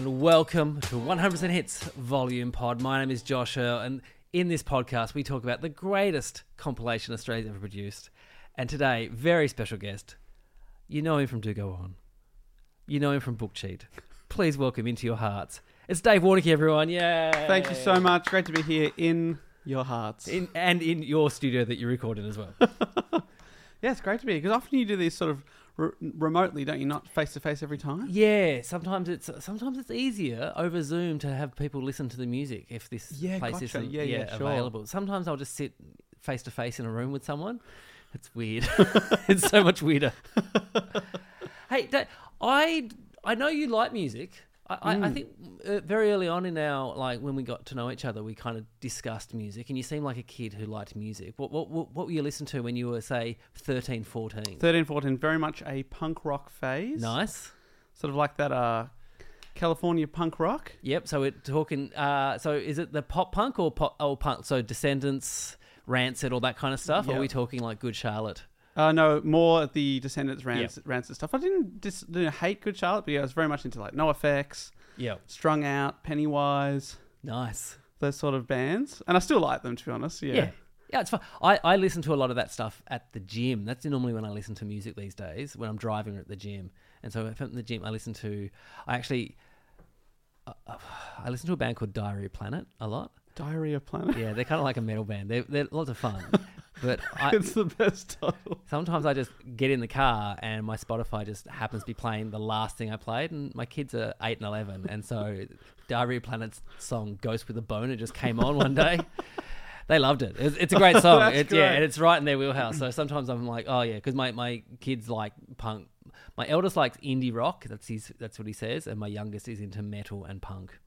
And welcome to 100% Hits Volume Pod. My name is Josh Earl, and in this podcast, we talk about the greatest compilation Australia's ever produced. And today, very special guest. You know him from Do Go On. You know him from Book Cheat. Please welcome into your hearts. It's Dave Warneke, everyone. Yeah. Thank you so much. Great to be here in your hearts. In, and in your studio that you record in as well. yeah, it's great to be here because often you do these sort of re- remotely, don't you? Not face to face every time. yeah, sometimes it's sometimes it's easier over Zoom to have people listen to the music if this Yeah, place gotcha. isn't Yeah, yeah, sure. available. Sometimes I'll just sit face to face in a room with someone. It's weird. it's so much weirder. hey, I I know you like music. I, Mm. I think uh, very early on in our like when we got to know each other, we kind of discussed music, and you seemed like a kid who liked music. What what what, what were you listening to when you were say 13, 14? 13, 14, very much a punk rock phase. Nice. Sort of like that uh, California punk rock. Yep. So we're talking. Uh, so is it the pop punk or pop or punk? So Descendents, Rancid, all that kind of stuff. Or are we talking like Good Charlotte? Uh, no, more the Descendents Rancid, Rancid stuff. I didn't dis- didn't hate Good Charlotte, but yeah, I was very much into like NOFX, Yep. Strung Out, Pennywise, Nice. those sort of bands. And I still like them, to be honest. Yeah. Yeah. Yeah, it's fun. I, I listen to a lot of that stuff at the gym. That's normally when I listen to music these days, when I'm driving or at the gym. And so if I'm at the gym, I listen to, I actually, uh, uh, I listen to a band called Diarrhea Planet a lot. Diarrhea Planet. Yeah, they're kind of like a metal band. They're, they're lots of fun. But I, it's the best title. Sometimes I just get in the car and my Spotify just happens to be playing the last thing I played, and my kids are eight and eleven, and so Diarrhea Planet's song "Ghost with a Boner" just came on one day. They loved it. It's, it's a great song. It's, Yeah, and it's right in their wheelhouse. So sometimes I'm like, oh yeah, because my, my kids like punk. My eldest likes indie rock. That's his. That's what he says, and my youngest is into metal and punk.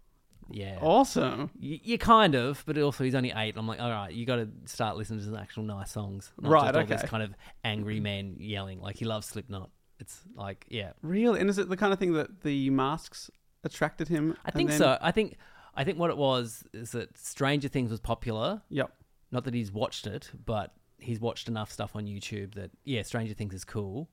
Yeah. Awesome. You, you kind of, but also he's only eight. I'm like, all right, you got to start listening to some actual nice songs, not Right, just all this okay. kind of angry man yelling. Like he loves Slipknot. It's like, yeah, Real. And is it the kind of thing that the masks attracted him? I and think then- so. I think, I think what it was is that Stranger Things was popular. Yep. Not that he's watched it, but he's watched enough stuff on YouTube that yeah, Stranger Things is cool.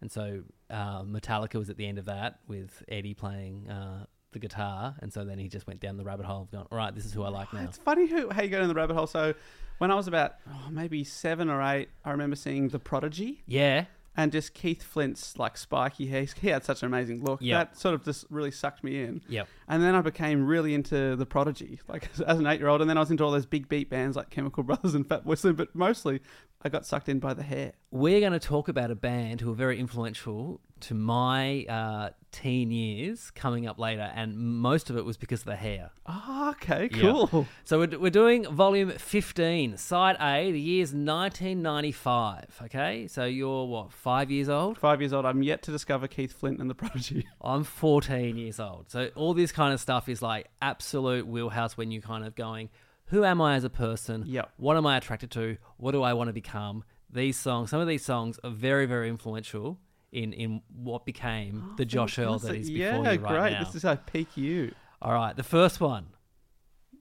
And so uh, Metallica was at the end of that with Eddie playing uh, the guitar, and so then he just went down the rabbit hole of going, all right, this is who I like now. It's funny who, how you go down the rabbit hole. So, when I was about oh, maybe seven or eight, I remember seeing The Prodigy Yeah, and just Keith Flint's like spiky hair. He had such an amazing look. Yep. That sort of just really sucked me in. yep. And then I became really into The Prodigy, like as, as an eight year old. And then I was into all those big beat bands like Chemical Brothers and Fatboy Slim. But mostly, I got sucked in by the hair. we're going to talk about a band who are very influential to my uh, teen years coming up later, and most of it was because of the hair. Oh, okay, Yeah. cool. So we're, we're doing volume 15, side A, the year's 1995. Okay, so you're what, five years old? Five years old. I'm yet to discover Keith Flint and The Prodigy. I'm 14 years old. So all this kind of stuff is like absolute wheelhouse when you're kind of going, who am I as a person? Yep. What am I attracted to? What do I want to become? These songs, some of these songs are very, very influential in in what became oh, the Josh Earl that is before yeah, you right great. now. This is I peak you. All right, the first one.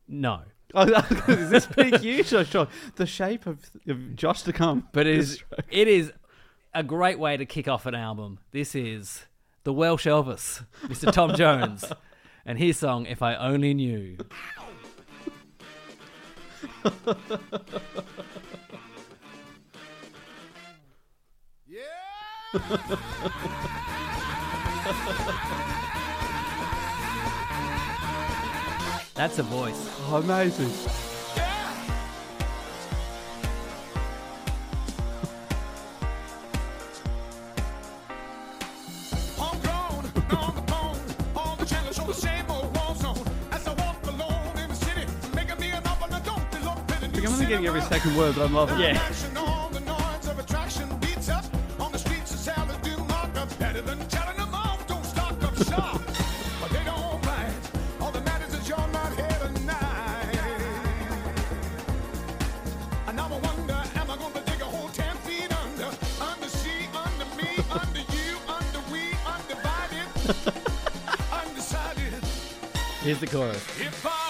No. Oh, is this peak you? Sure. The shape of, of Josh to come. But it is it is a great way to kick off an album. This is the Welsh Elvis, Mr. Tom Jones, and his song "If I Only Knew." That's a voice. Oh, amazing. on the phone. All the channels show the same old war zone. As I walk alone in the city, making me an offer, I don't be looked at a new I'm only getting every second word, but I'm loving it. Yeah. Here's the chorus.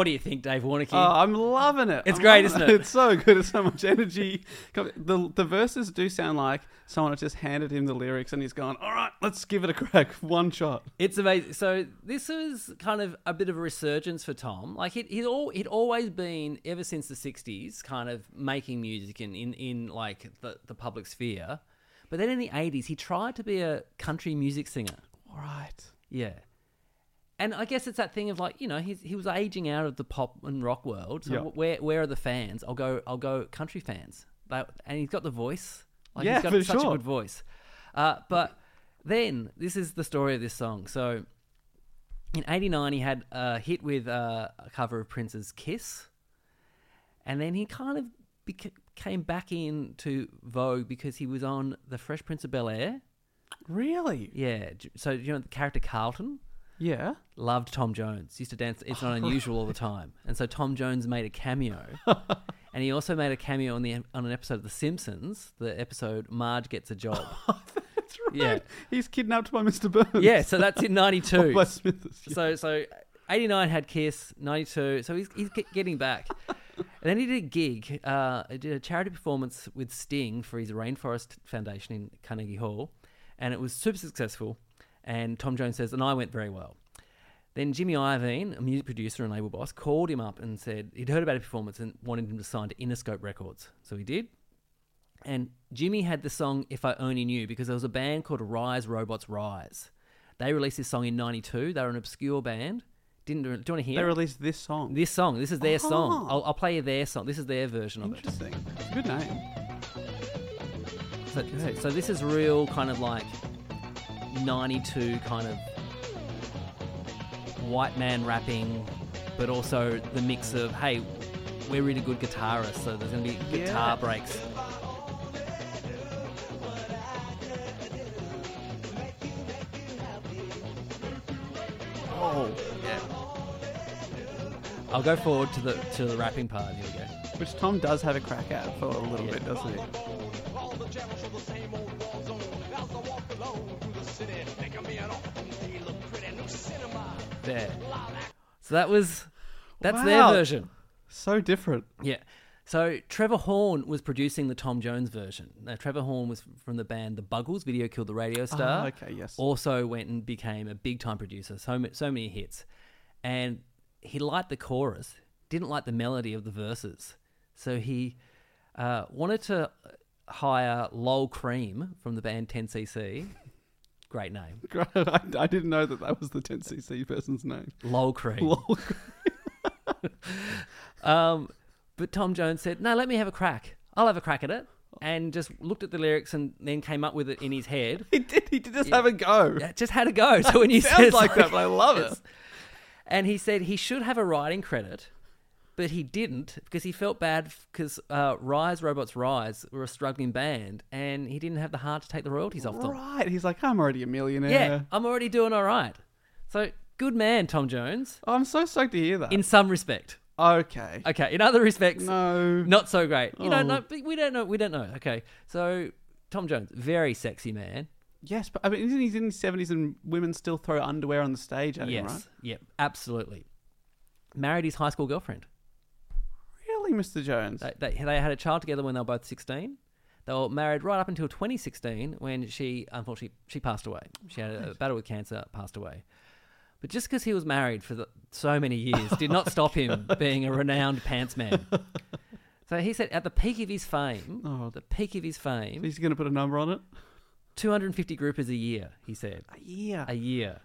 What do you think, Dave Warneke? Oh, I'm loving it. It's I'm great, isn't it? It's so good. It's so much energy. The the verses do sound like someone had just handed him the lyrics and he's gone, all right, let's give it a crack. One shot. It's amazing. So this was kind of a bit of a resurgence for Tom. Like it, he'd all he'd always been ever since the '60s, kind of making music in in, in like the, the public sphere. But then in the '80s, he tried to be a country music singer. All right. Yeah. And I guess it's that thing of like you know he's, he was aging out of the pop and rock world. So Yeah. where where are the fans? I'll go I'll go country fans. That, and he's got the voice. Like Yeah, he's got for such sure. a good voice. Uh, but then this is the story of this song. So in '89 he had a hit with uh, a cover of Prince's "Kiss," and then he kind of beca- came back into vogue because he was on The Fresh Prince of Bel Air. Really? Yeah. j- So you know the character Carlton Yeah. loved Tom Jones. Used to dance. It's not unusual all the time. And so Tom Jones made a cameo, and he also made a cameo on the on an episode of The Simpsons. The episode Marge gets a job. That's right. Yeah. He's kidnapped by Mr. Burns. yeah. So that's in '92. by Smithers. So so 89 had Kiss, 92. So he's he's getting back. and then he did a gig, uh, did a charity performance with Sting for his Rainforest Foundation in Carnegie Hall, and it was super successful. And Tom Jones says, and I went very well. Then Jimmy Iovine, a music producer and label boss, called him up and said he'd heard about his performance and wanted him to sign to Interscope Records. So he did. And Jimmy had the song If I Only Knew because there was a band called Rise Robots Rise. They released this song in 92. They were an obscure band. Didn't do, you want to hear They it? released this song. this song? This is their song. Ah. I'll, I'll play you their song. This is their version of it. Interesting. It's a good name. So, so this is real kind of like 92 kind of white man rapping, but also the mix of, hey, we're really good guitarists, so there's going to be guitar Yeah. breaks. Oh. Yeah. I'll go forward to the to the rapping part. Here we go. Which Tom does have a crack at for a little Yeah. bit, doesn't he? There. So that was that's their version. So different. Yeah. So Trevor Horn was producing the Tom Jones version. Now Trevor Horn was from the band The Buggles. Video killed the radio star. Ah, okay, yes. Also went and became a big time producer. So ma- so many hits, and he liked the chorus, didn't like the melody of the verses. So he uh, wanted to hire Lol Creme from the band 10cc. Great name, I, I didn't know that that was the 10cc person's name. Lol Creme. Lol. Um, but Tom Jones said, "No, let me have a crack. I'll have a crack at it." And just looked at the lyrics and then came up with it in his head. he did. He did just have a go. Yeah, just had a go. So when you Sounds said like that, but I love it. And he said he should have a writing credit, but he didn't because he felt bad because uh, Rise Robots Rise were a struggling band, and he didn't have the heart to take the royalties off them. Right. He's like, I'm already a millionaire. Yeah, I'm already doing all right. So good man, Tom Jones. Oh, I'm so stoked to hear that. In some respect, okay. okay. In other respects, No. not so great. You Oh. don't know. We don't know. We don't know. Okay, so Tom Jones, very sexy man. Yes, but I mean, isn't he in his 70s and women still throw underwear on the stage at him, yes. right? Yep. Absolutely. Married his high school girlfriend. Mr. Jones? They, they, they had a child together when they were both 16. They were married right up until 2016 when she, unfortunately, she passed away. She had a battle with cancer, passed away. But just because he was married for the, so many years did not stop him being a renowned pants man. So he said at the peak of his fame, Oh. the peak of his fame, He's going to put a number on it? 250 groupers a year, he said. A year. A year.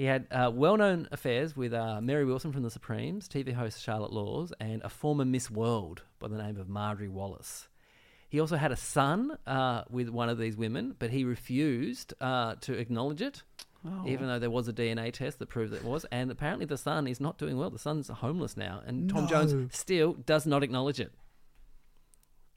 He had uh, well known affairs with uh, Mary Wilson from The Supremes, TV host Charlotte Laws, and a former Miss World by the name of Marjorie Wallace. He also had a son uh, with one of these women, but he refused uh, to acknowledge it, Oh. even though there was a DNA test that proved it was. And apparently, the son is not doing well. The son's homeless now, and Tom No. Jones still does not acknowledge it.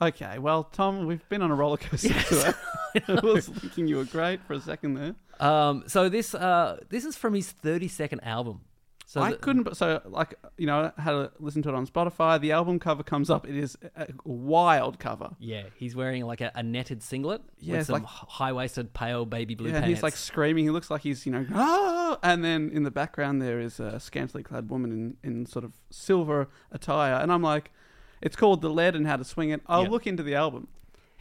Okay, well, Tom, we've been on a roller coaster today. I was thinking you were great for a second there. Um, so this uh, this is from his 32nd album. So I the- couldn't, so like you know, I had to listen to it on Spotify. The album cover comes up. It is a wild cover. Yeah, he's wearing like a, a netted singlet Yeah, with some like- high waisted, pale baby blue yeah, pants. he's like screaming. He looks like he's you know, ah! and then in the background there is a scantily clad woman in in sort of silver attire, and I'm like, it's called The Lead and How to Swing It. I'll Yeah. look into the album.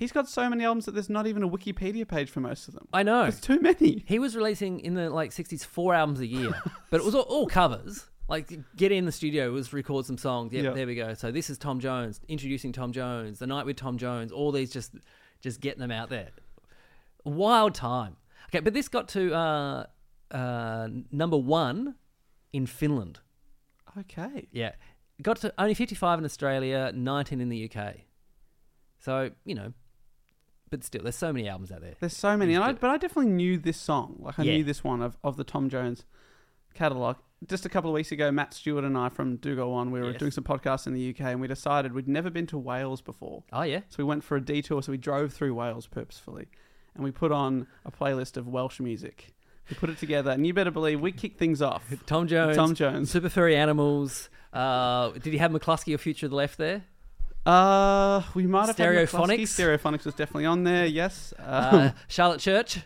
He's got so many albums that there's not even a Wikipedia page for most of them. I know. There's too many. He was releasing in the like 60s four albums a year, but it was all, all covers. Like get in the studio, was record some songs. Yep, Yeah. there we go. So this is Tom Jones introducing Tom Jones, the night with Tom Jones. All these just just getting them out there. Wild time. Okay, but this got to uh, uh, number one in Finland. Okay. Yeah, got to only 55 in Australia, 19 in the UK. So you know, but still, there's so many albums out there. There's so many, and I, but I definitely knew this song. Like I Yeah. knew this one of, of the Tom Jones catalog. Just a couple of weeks ago, Matt Stewart and I from Do Go On, we were Yes. doing some podcasts in the UK, and we decided we'd never been to Wales before, Oh yeah, so we went for a detour. So we drove through Wales purposefully, and we put on a playlist of Welsh music. We put it together, and you better believe we kicked things off. Tom Jones, Tom Jones. Super Furry Animals. Uh, did he have Mclusky or Future of the Left there? Uh, we might have had Stereophonics? Stereophonics was definitely on there. Yes. Um, Uh, Charlotte Church.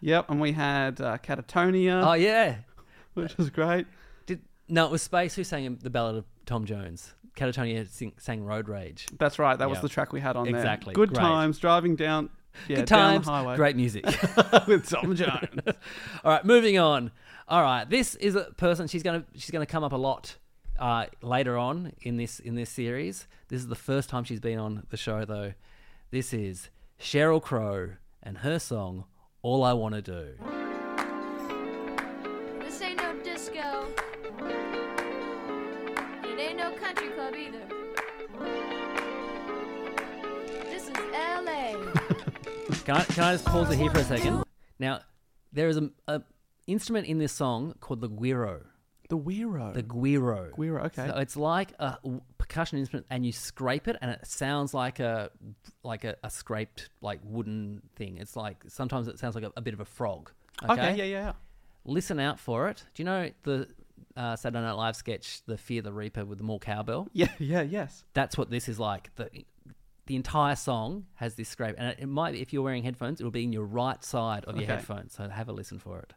yep, and we had uh, Catatonia, Oh yeah. which was great. Did no? It was Space who sang the ballad of Tom Jones. Catatonia sing, sang Road Rage. That's right. That was the track we had on there. Exactly. Good Great. times driving down. Yeah, Good down times, the highway great music. with Tom Jones. All right, moving on. All right, this is a person. She's gonna she's gonna come up a lot uh, later on in this in this series. This is the first time she's been on the show, though. This is Sheryl Crow and her song "All I Want to Do." This ain't no disco. It ain't no country club either. This is LA. Can I, can I just pause it here for a second? Now, there is a, a instrument in this song called the guiro. The guiro. The guiro. Guiro, okay. So it's like a percussion instrument, and you scrape it, and it sounds like a like a, a scraped like wooden thing. It's like sometimes it sounds like a, a bit of a frog. Okay? okay, yeah, yeah, yeah. Listen out for it. Do you know the uh, Saturday Night Live sketch, "The Fear the Reaper" with the more cowbell? Yeah, yeah, yes. That's what this is like. The the entire song has this scrape, and it, it might be if you're wearing headphones, it'll be in your right side of your headphones. So have a listen for it.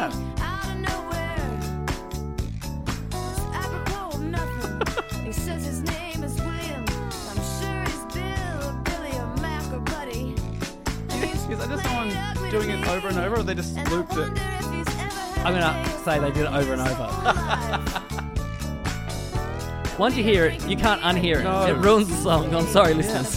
Yeah. me out of nowhere. It's apropos of nothing. he says his name is I'm sure he's Bill, Billy, or Mac, or Buddy. And he's Is that just someone doing it over and over, or they just And looped it? wonder if he's ever had I'm gonna say they did it over and over. Once you hear it, you can't unhear it. No. It ruins the song. I'm sorry, listeners.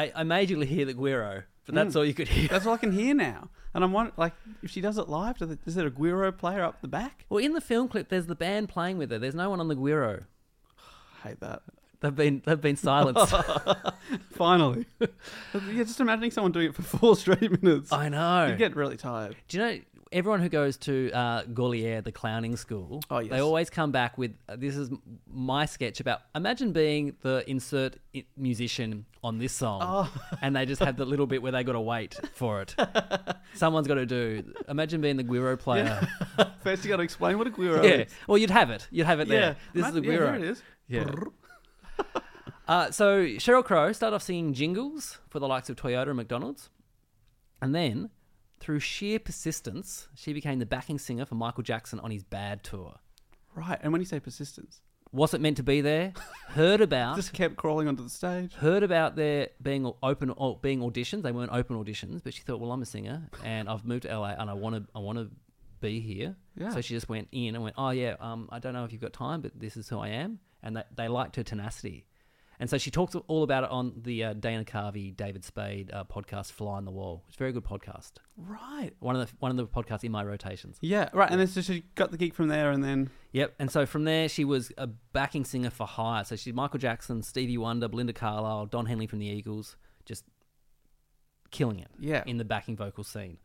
I, I you hear the guiro, but Mm. that's all you could hear. That's all I can hear now. And I'm wondering, like, if she does it live, does it- is there a Guiro player up the back? Well, in the film clip, there's the band playing with her. There's no one on the guiro. I hate that. They've been they've been silenced. Finally. yeah, just imagining someone doing it for four straight minutes. I know. You'd get really tired. Do you know everyone who goes to uh, Gaulier, the clowning school, Oh, yes. they always come back with uh, this is my sketch about. Imagine being the insert musician on this song, Oh. and they just have the little bit where they got to wait for it. Someone's got to do. Imagine being the Guiro player. First, you got to explain what a guiro Yeah. is. Well, you'd have it. You'd have it there. Yeah, This is the yeah, Guiro. here it is. Yeah. Uh, so Sheryl Crow started off singing jingles for the likes of Toyota and McDonald's, and then, through sheer persistence, she became the backing singer for Michael Jackson on his Bad tour. Right, and when you say persistence, Wasn't meant to be there. Heard about. just kept crawling onto the stage. Heard about there being open or being auditions. They weren't open auditions, but she thought, "Well, I'm a singer, and I've moved to LA, and I want to, I want to be here." Yeah. So she just went in and went, "Oh yeah, um, I don't know if you've got time, but this is who I am," and they, they liked her tenacity. And so she talks all about it on the uh, Dana Carvey, David Spade uh, podcast, "Fly on the Wall." It's a very good podcast. Right. One of the one of the podcasts in my rotations. Yeah, right. And then so she got the gig from there, and then Yep. And so from there, she was a backing singer for hire. So she's Michael Jackson, Stevie Wonder, Belinda Carlisle, Don Henley from the Eagles, just killing it Yeah. in the backing vocal scene.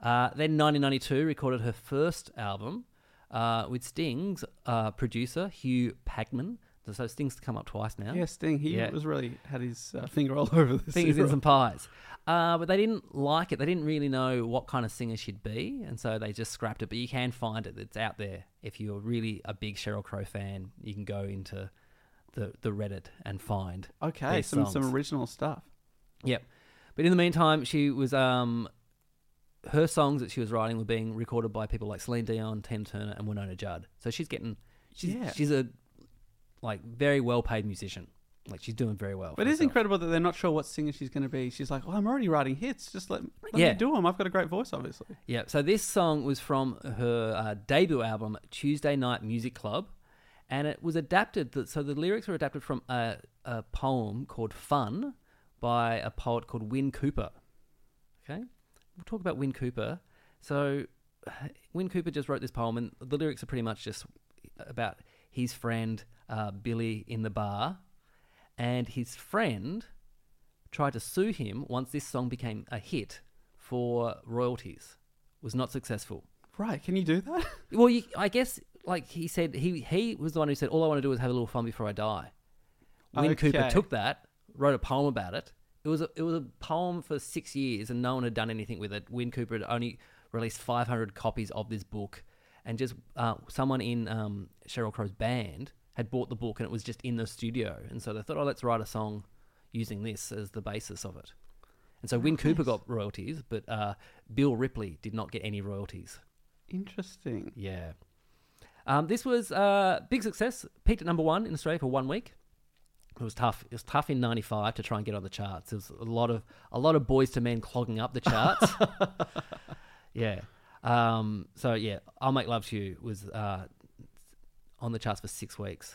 Uh, then 1992 recorded her first album uh, with Sting's uh, producer, Hugh Padgham. So Sting's come up twice now. yeah, Sting. He Yeah. was really had his uh, finger all over this. Fingers in some pies. Uh, but they didn't like it. They didn't really know what kind of singer she'd be, and so they just scrapped it. But you can find it. It's out there. If you're really a big Sheryl Crow fan, you can go into the the Reddit and find. Okay, some songs. some original stuff. Yep. But in the meantime, she was um, her songs that she was writing were being recorded by people like Celine Dion, Tina Turner, and Wynonna Judd. So she's getting, she's Yeah. she's a like very well paid musician. Like she's doing very well. But it is herself. incredible that they're not sure what singer she's going to be. She's like, "Oh, I'm already writing hits. Just let, let Yeah. me do them. I've got a great voice, obviously." Yeah, so this song was from her uh, debut album, Tuesday Night Music Club, and it was adapted. So the lyrics were adapted from a, a poem called Fun by a poet called Wyn Cooper. Okay, we'll talk about Wyn Cooper. So Wyn Cooper just wrote this poem, and the lyrics are pretty much just about his friend uh, Billy in the bar, and his friend tried to sue him once this song became a hit for royalties. Was not successful. Right? Can you do that? Well, you, I guess like he said, he he was the one who said, "All I want to do is have a little fun before I die." Wyn Cooper took that, wrote a poem about it. It was a, it was a poem for six years, and no one had done anything with it. Wyn Cooper had only released 500 copies of this book, and just uh, someone in um, Sheryl Crow's band had bought the book, and it was just in the studio, and so they thought, "Oh, let's write a song using this as the basis of it." And so Wyn Cooper got royalties, but uh, Bill Ripley did not get any royalties. Interesting. Yeah. Um, this was uh, big success. Peaked at number one in Australia for one week. It was tough. It was tough in '95 to try and get on the charts. There was a lot of a lot of Boyz II Men clogging up the charts. yeah. Um, so yeah, "I'll Make Love to You" was uh, on the charts for six weeks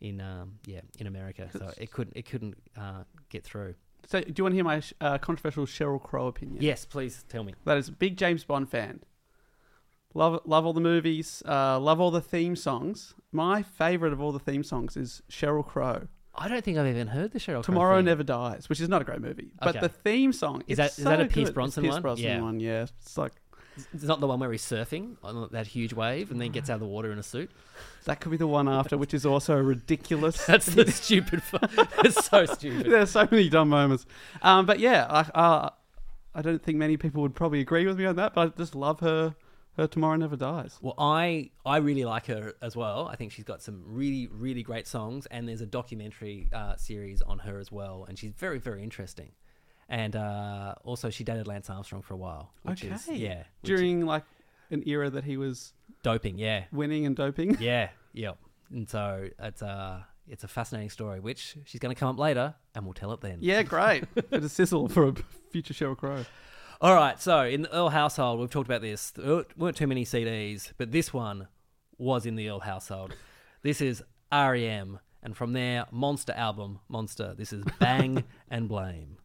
in um, yeah in America. So it couldn't it couldn't uh, get through. So, do you want to hear my uh, controversial Sheryl Crow opinion? Yes, please tell me. That is a big James Bond fan. Love love all the movies. Uh, love all the theme songs. My favorite of all the theme songs is Sheryl Crow. I don't think I've even heard the Sheryl. Crow Tomorrow theme. Never Dies, which is not a great movie, but Okay. the theme song Is that- is that so a Pierce. Brosnan Pierce one? Brosnan Yeah. one, yeah. It's like It's not the one where he's surfing on that huge wave and then gets out of the water in a suit. that could be the one after, which is also ridiculous. That's the stupid. It's so stupid. There's so many dumb moments. Um, but yeah, I, uh, I don't think many people would probably agree with me on that, but I just love her. Her Tomorrow Never Dies. Well, I I really like her as well. I think she's got some really really great songs, and there's a documentary uh, series on her as well, and she's very very interesting. And uh, also, she dated Lance Armstrong for a while, which is Okay. yeah, is During like an era that he was doping, yeah, winning and doping. yeah, yep. And so it's a it's a fascinating story, which she's going to come up later, and we'll tell it then. Yeah, great. Bit of sizzle for a future Sheryl Crow. All right, so in the Earl household, we've talked about this. There weren't too many CDs, but this one was in the Earl household. This is REM, and from their Monster album, Monster, this is Bang and Blame.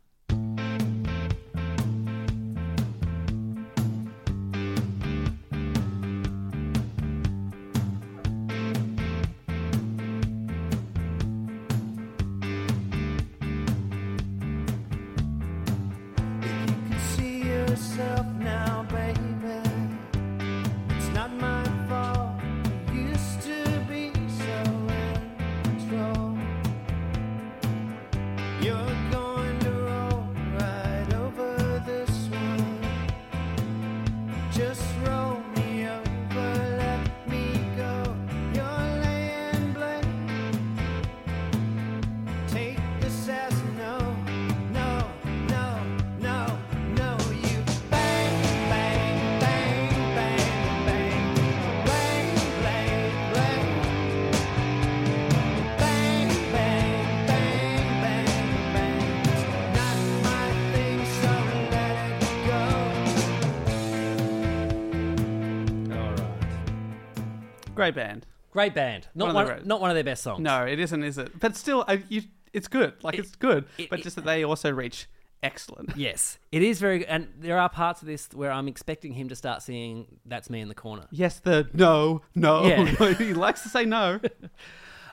Great band. Great band. Not One one, of not one of their best songs. No, it isn't, is it? But still, I, you, it's good. Like it's good, it- but it- just that they also reach excellent. Yes, it is very. And there are parts of this where I'm expecting him to start singing That's Me in the Corner. Yes, the no, no. Yeah. he likes to say no.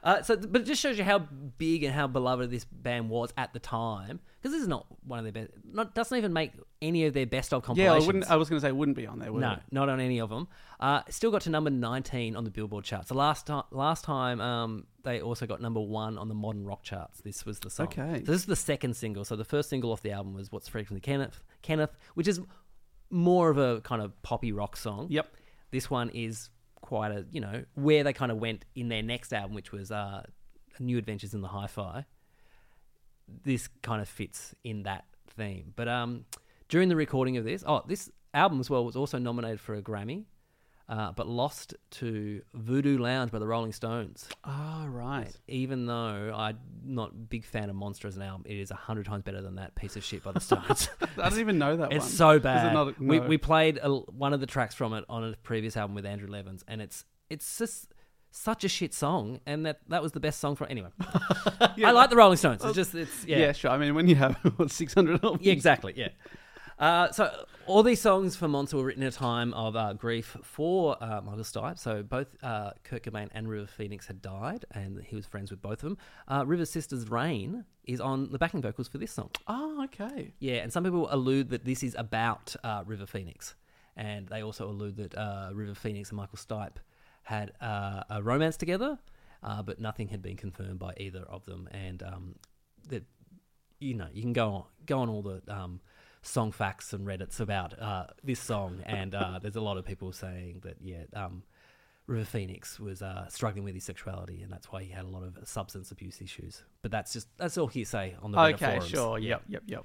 Uh, so, but it just shows you how big and how beloved this band was at the time. Because this is not one of their best. Not doesn't even make any of their best of Yeah, compilations. I wouldn't. I was going to say it wouldn't be on there. Would no, it? not on any of them. Uh, still got to number 19 on the Billboard charts. The last time, last time, um, they also got number one on the modern rock charts. This was the song. Okay. So this is the second single. So the first single off the album was "What's Frequently Kenneth," Kenneth, which is more of a kind of poppy rock song. Yep. This one is quite a you know where they kind of went in their next album, which was uh, New Adventures in the Hi-Fi. This kind of fits in that theme. But um, during the recording of this, oh, this album as well was also nominated for a Grammy, uh, but lost to Voodoo Lounge by the Rolling Stones. Ah, right. Even though I'm not a big fan of Monster as an album, it is a hundred times better than that piece of shit by the Stones. I didn't even know that one. It's one. so bad. not a- we, no. we played a, one of the tracks from it on a previous album with Andrew Levins, and it's it's just such a shit song, and that that was the best song for anyway. I like the Rolling Stones. It's just it's yeah. yeah, sure. I mean, when you have what, 600 albums, yeah exactly yeah. Uh, so all these songs for Monster were written at a time of uh, grief for uh, Michael Stipe. So both uh, Kurt Cobain and River Phoenix had died, and he was friends with both of them. Uh, River Sisters' Rain is on the backing vocals for this song. Oh, okay. Yeah, and some people allude that this is about uh, River Phoenix, and they also allude that uh, River Phoenix and Michael Stipe had uh, a romance together, uh, but nothing had been confirmed by either of them. And um, that you know, you can go on go on all the um, song facts and Reddit's about uh, this song, and uh, there's a lot of people saying that yeah. Um, River Phoenix was uh, struggling with his sexuality, and that's why he had a lot of substance abuse issues. But that's just that's all hearsay on the Reddit Okay, forums. sure. Yep, yep, yep.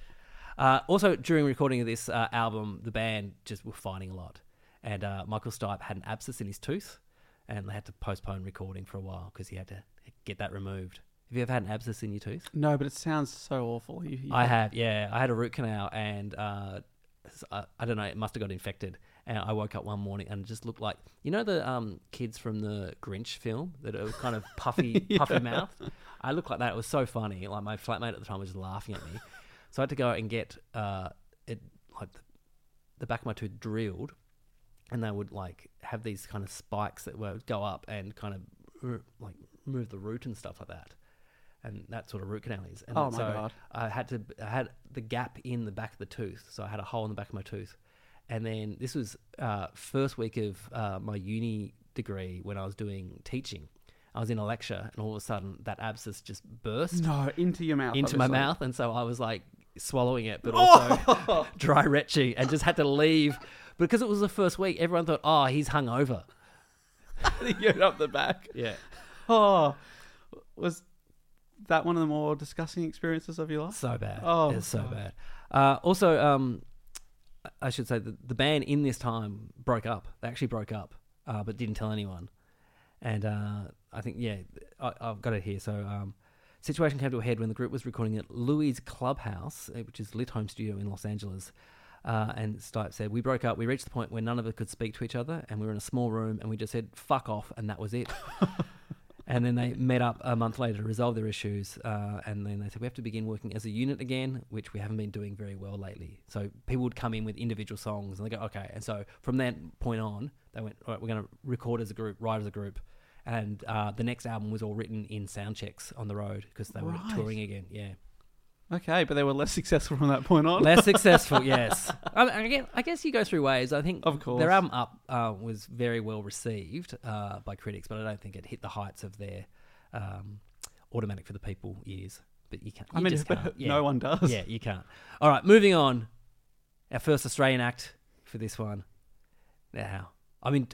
Uh, also, during recording of this uh, album, the band just were fighting a lot, and uh, Michael Stipe had an abscess in his tooth, and they had to postpone recording for a while because he had to get that removed. Have you ever had an abscess in your tooth? No, but it sounds so awful. You, you I have, yeah. I had a root canal, and uh, I, I don't know, it must have got infected. And I woke up one morning and it just looked like you know the um, kids from the Grinch film that are kind of puffy, puffy mouth. I looked like that. It was so funny. Like my flatmate at the time was just laughing at me. So I had to go and get uh, it like the, the back of my tooth drilled, and they would like have these kind of spikes that would go up and kind of r- like move the root and stuff like that. And that sort of root canal is. And Oh my so God. I had to I had the gap in the back of the tooth, so I had a hole in the back of my tooth. And then this was uh, first week of uh, my uni degree when I was doing teaching. I was in a lecture, and all of a sudden that abscess just burst no into your mouth. into my mouth, and so I was like swallowing it, but also dry retching, and just had to leave because it was the first week. Everyone thought, "Oh, he's hungover." You're up the back. Yeah, Oh, was that one of the more disgusting experiences of your life? so bad. Oh, it's so God. bad. Uh, also, um, I should say that the band in this time broke up. They actually broke up, uh, but didn't tell anyone. And uh, I think, yeah, I, I've got it here. So, um, situation came to a head when the group was recording at Louis Clubhouse, uh, which is Lit Home Studio in Los Angeles. Uh, and Stipe said, We broke up. We reached the point where none of us could speak to each other, and we were in a small room, and we just said, fuck off, and that was it. and then they met up a month later to resolve their issues. Uh, and then they said, We have to begin working as a unit again, which we haven't been doing very well lately. So people would come in with individual songs, and they go, Okay. And so from that point on, they went, All right, we're going to record as a group, write as a group. And uh, the next album was all written in sound checks on the road because they were Right. touring again. Yeah. Okay, but they were less successful from that point on. Less successful, yes. I, I, guess, I guess you go through waves. I think Of course. their album Up uh, was very well received uh, by critics, but I don't think it hit the heights of their um, Automatic for the People years. But you can't. I mean, can't. Yeah. no one does. Yeah, you can't. All right, moving on. Our first Australian act for this one. Now, I mean,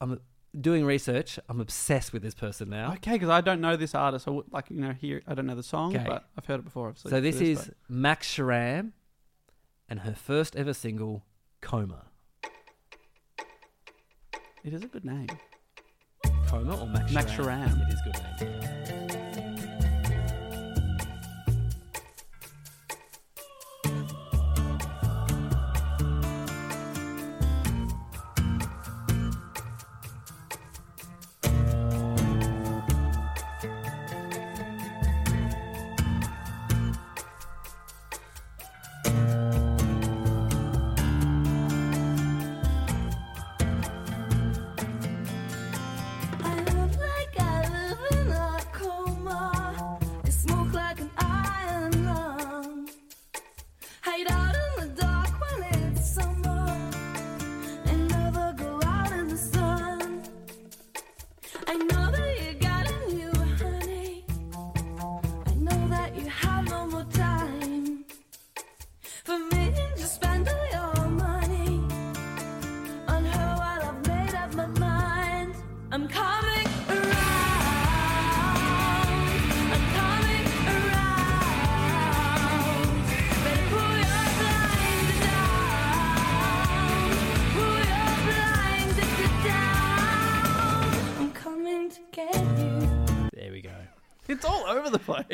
I'm doing research. I'm obsessed with this person now. Okay, because I don't know this artist. I would, like you know, here I don't know the song, Okay. but I've heard it before. Obviously, So this is Max Sharam and her first ever single, Coma. it is a good name. Coma or Max Max Sharam? Sharam. It is good name.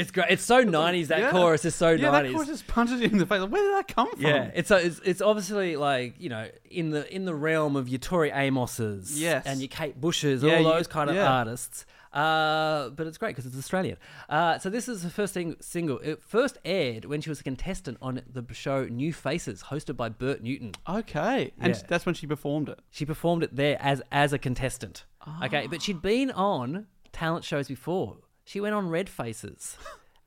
It's great. It's so 90s. That Yeah. chorus is so nineties. yeah, 90s. that chorus just punches you in the face. Like, Where did that come from? Yeah, it's, a, it's it's obviously like you know in the in the realm of your Tori Amoses, Yes. and your Kate Bushes, Yeah, all you- those kind of yeah. artists. Uh, but it's great because it's Australian. Uh, so this is the first thing, single. It first aired when she was a contestant on the show New Faces, hosted by Bert Newton. Okay. And Yeah. that's when she performed it. She performed it there as as a contestant. Okay, but she'd been on talent shows before. She went on Red Faces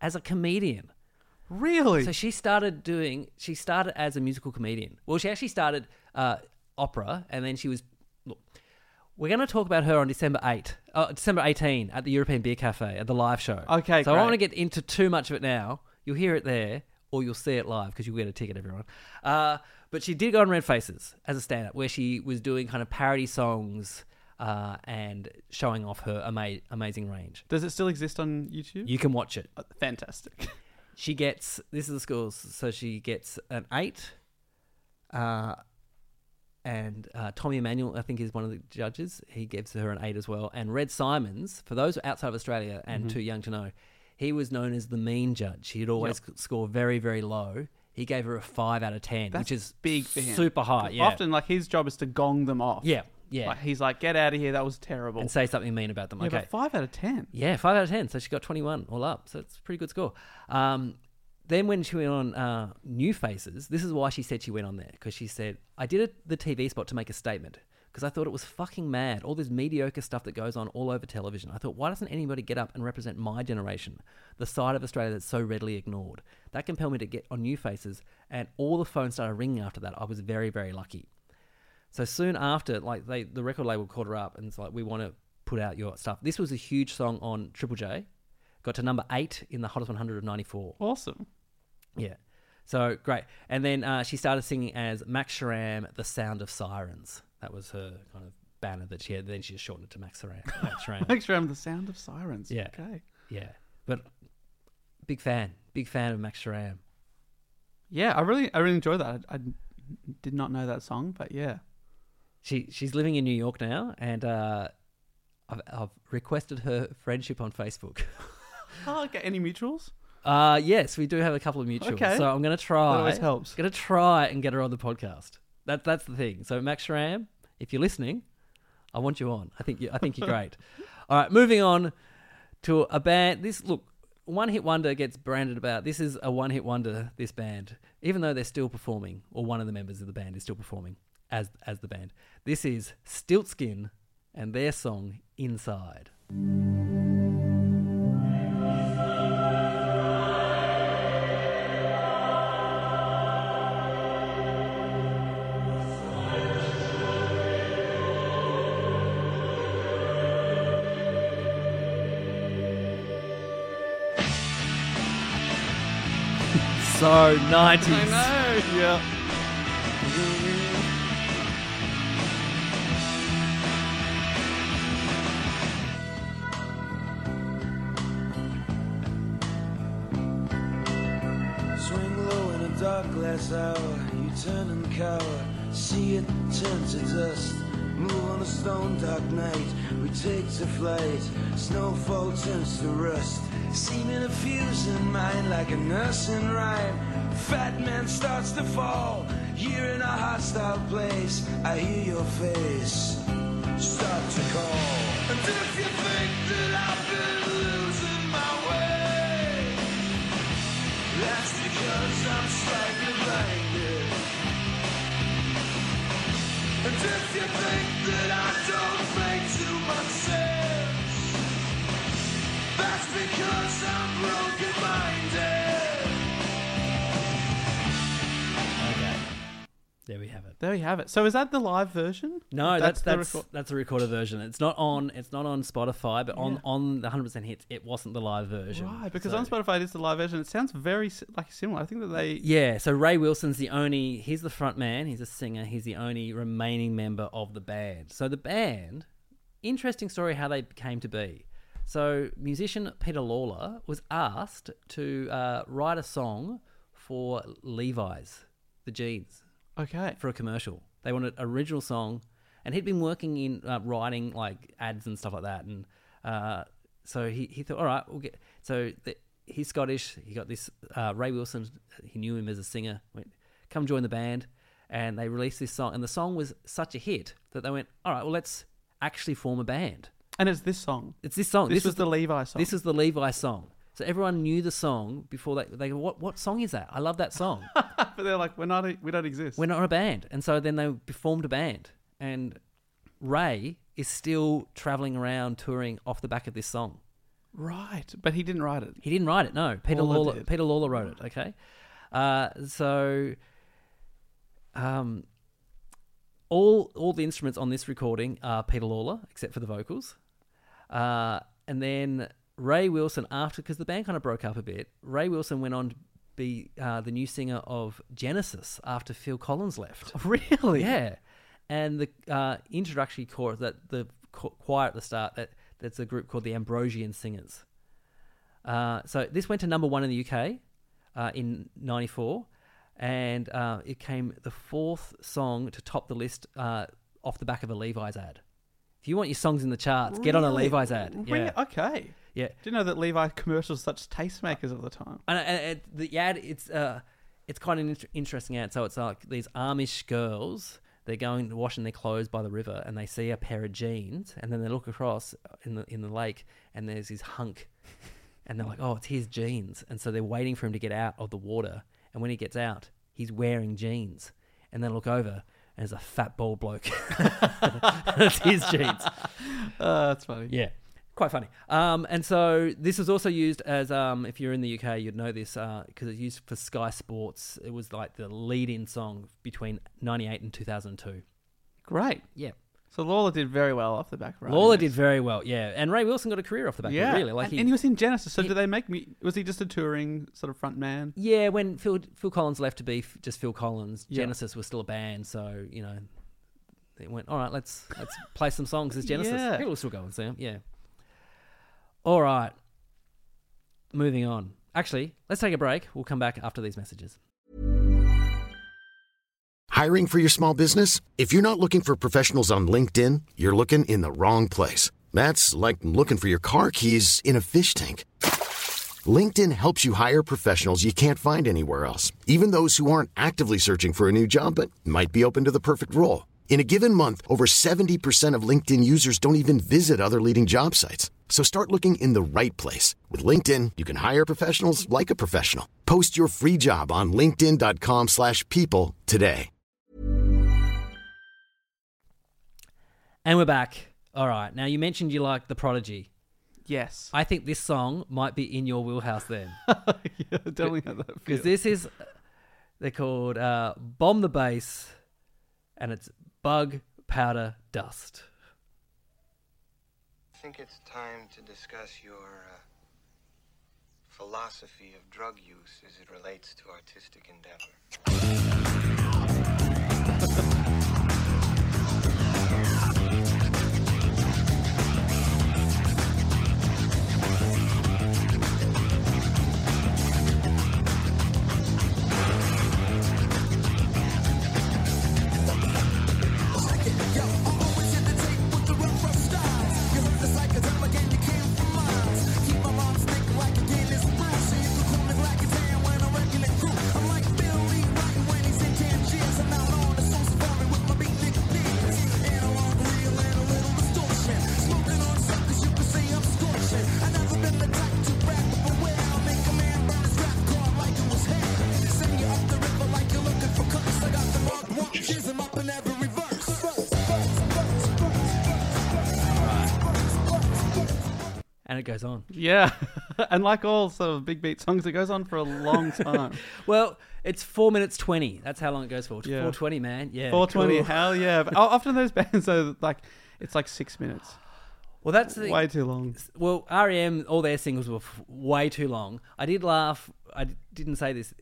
as a comedian. Really? So she started doing. She started as a musical comedian. Well, she actually started uh, opera, and then she was. Look, we're going to talk about her on December eight, uh, December eighteen, at the European Bier Cafe at the live show. Okay, So I don't want to get into too much of it now. You'll hear it there, or you'll see it live because you'll get a ticket, everyone. Uh, but she did go on Red Faces as a stand-up, where she was doing kind of parody songs uh, and showing off her ama- amazing range. Does it still exist on YouTube? You can watch it. Uh, Fantastic. She gets this is the scores. So she gets an eight, uh, and uh, Tommy Emmanuel, I think, is one of the judges. He gives her an eight as well. And Red Symons, for those outside of Australia and Mm-hmm. too young to know, he was known as the mean judge. He'd always score very, very low. He gave her a five out of ten, That's which is big for him. super high. Yeah, Often, like, his job is to gong them off. yeah, yeah, Like, he's like, get out of here. That was terrible. and say something mean about them. yeah, okay, five out of ten. Yeah, five out of ten. So she got twenty-one all up. So it's a pretty good score. Um, then when she went on uh, New Faces, this is why she said she went on there because she said I did a, the TV spot to make a statement because I thought it was fucking mad. All this mediocre stuff that goes on all over television. I thought, why doesn't anybody get up and represent my generation, the side of Australia that's so readily ignored? That compelled me to get on New Faces, and all the phones started ringing after that. I was very, very lucky. So soon after, like they, the record label called her up and it's like, we want to put out your stuff. This was a huge song on Triple J. Got to number eight in the hottest 100 of '94. Awesome. Yeah, so great. And then uh, she started singing as Max Sharam, "The Sound of Sirens." That was her kind of banner that she had. Then she just shortened it to Max Sharam. Max Sharam. Sure I'm the sound of sirens. Yeah. Okay. yeah, but big fan, big fan of Max Sharam. Yeah, I really, I really enjoy that. I, I did not know that song, but yeah. She she's living in New York now, and uh, I've, I've requested her friendship on Facebook. Oh, okay. Any mutuals? Uh, yes, we do have a couple of mutuals. Okay. So I'm going to try. That always helps. Going to try and get her on the podcast. That that's the thing. So Max Ram, if you're listening, I want you on. I think you, I think you're great. All right, moving on to a band. This look, one hit wonder gets branded about. This is a one hit wonder. This band, even though they're still performing, or one of the members of the band is still performing as as the band. This is Stiltskin and their song Inside. So 90s. I know. Yeah. Glass hour, you turn and cower. See it turn to dust. Move on a stone dark night, we take to flight. Snowfall turns to rust. Seeming a fuse in mind like a nursing rhyme. Fat man starts to fall. You're in a hostile place. I hear your face start to call. You think that I There we have it. There we have it. So is that the live version? No, that's the that's record- that's a recorded version. It's not on it's not on Spotify, but on Yeah. on the 100% hits, it wasn't the live version. right because So- on Spotify it is the live version. It sounds very like similar. I think that they Yeah, so Ray Wilson's the only he's the front man, he's a singer, he's the only remaining member of the band. So the band, interesting story how they came to be. So musician Peter Lawlor was asked to uh, write a song for Levi's, the jeans, okay. for a commercial. They wanted original song, and he'd been working in uh, writing like ads and stuff like that. And uh, so he, he thought, all right, we'll get. So the, he's Scottish. He got this uh, Ray Wilson. He knew him as a singer. Went, come join the band, and they released this song. And the song was such a hit that they went, all right, well let's actually form a band. And it's this song. It's this song. This, this was is the Levi song. This is the Levi song. So everyone knew the song before they they go, what what song is that? I love that song. but they're like, we're not, a, we don't exist. We're not a band. And so then they formed a band. And Ray is still traveling around touring off the back of this song. right, but he didn't write it. He didn't write it, no. Peter Lawlor Lawlor. Peter Lawlor wrote it, okay? Uh, so um, all all the instruments on this recording are Peter Lawlor, except for the vocals. Uh, and then Ray Wilson, after, because the band kind of broke up a bit, Ray Wilson went on to be uh, the new singer of Genesis after Phil Collins left. Really? Yeah, and the uh, introductory chorus that the choir at the start that that's a group called the Ambrosian Singers. Uh, so this went to number one in the UK uh, in '94, and uh, it came the fourth song to top the list uh, off the back of a Levi's ad. If you want your songs in the charts, get on a Levi's ad. Really? Yeah, Okay. Yeah. Didn't know that Levi commercials such tastemakers of the time. And, and, and the ad, it's uh, it's quite an inter- interesting ad. So it's like these Amish girls. They're going to washing their clothes by the river, and they see a pair of jeans, and then they look across in the in the lake, and there's this hunk, and they're like, "Oh, it's his jeans," and so they're waiting for him to get out of the water. And when he gets out, he's wearing jeans, and they look over, and there's a fat bald bloke. it's his jeans. Uh, that's funny. Yeah, quite funny. Um, and so this was also used as, um, if you're in the UK, you'd know this because it's used for Sky Sports. It was like the lead-in song between '98 and 2002. Great. Yeah, So Lawlor did very well off the back. of Lawlor did very well. Yeah, and Ray Wilson got a career off the back Yeah, of it. Really, like and, he, and he was in Genesis. So he- did they make me? Was he just a touring sort of front man? yeah, when Phil Phil Collins left to be f- just Phil Collins, Yeah. Genesis was still a band. So you know, they went, all right, let's let's play some songs as Genesis. Yeah. People will still go and see them. Yeah. All right. Moving on. Actually, let's take a break. We'll come back after these messages. Hiring for your small business? If you're not looking for professionals on LinkedIn, you're looking in the wrong place. That's like looking for your car keys in a fish tank. LinkedIn helps you hire professionals you can't find anywhere else, even those who aren't actively searching for a new job but might be open to the perfect role. In a given month, over 70% of LinkedIn users don't even visit other leading job sites. So start looking in the right place. With LinkedIn, you can hire professionals like a professional. Post your free job on linkedin.com/people slash people today. And we're back. All right. Now, you mentioned you like The Prodigy. Yes. I think this song might be in your wheelhouse then. yeah, definitely had that. Because this is, they're called uh, Bomb the Bass, and it's Bug Powder Dust. I think it's time to discuss your uh, philosophy of drug use as it relates to artistic endeavor. And it goes on. Yeah, and like all sort of big beat songs, it goes on for a long time. Well, it's four minutes twenty. That's how long it goes for. Yeah. Four twenty, man. Yeah, Four twenty, cool. hell yeah! But often those bands are like, it's like six minutes, Well, that's the way too long. Well, REM, all their singles were f- way too long. I did laugh. I d- didn't say this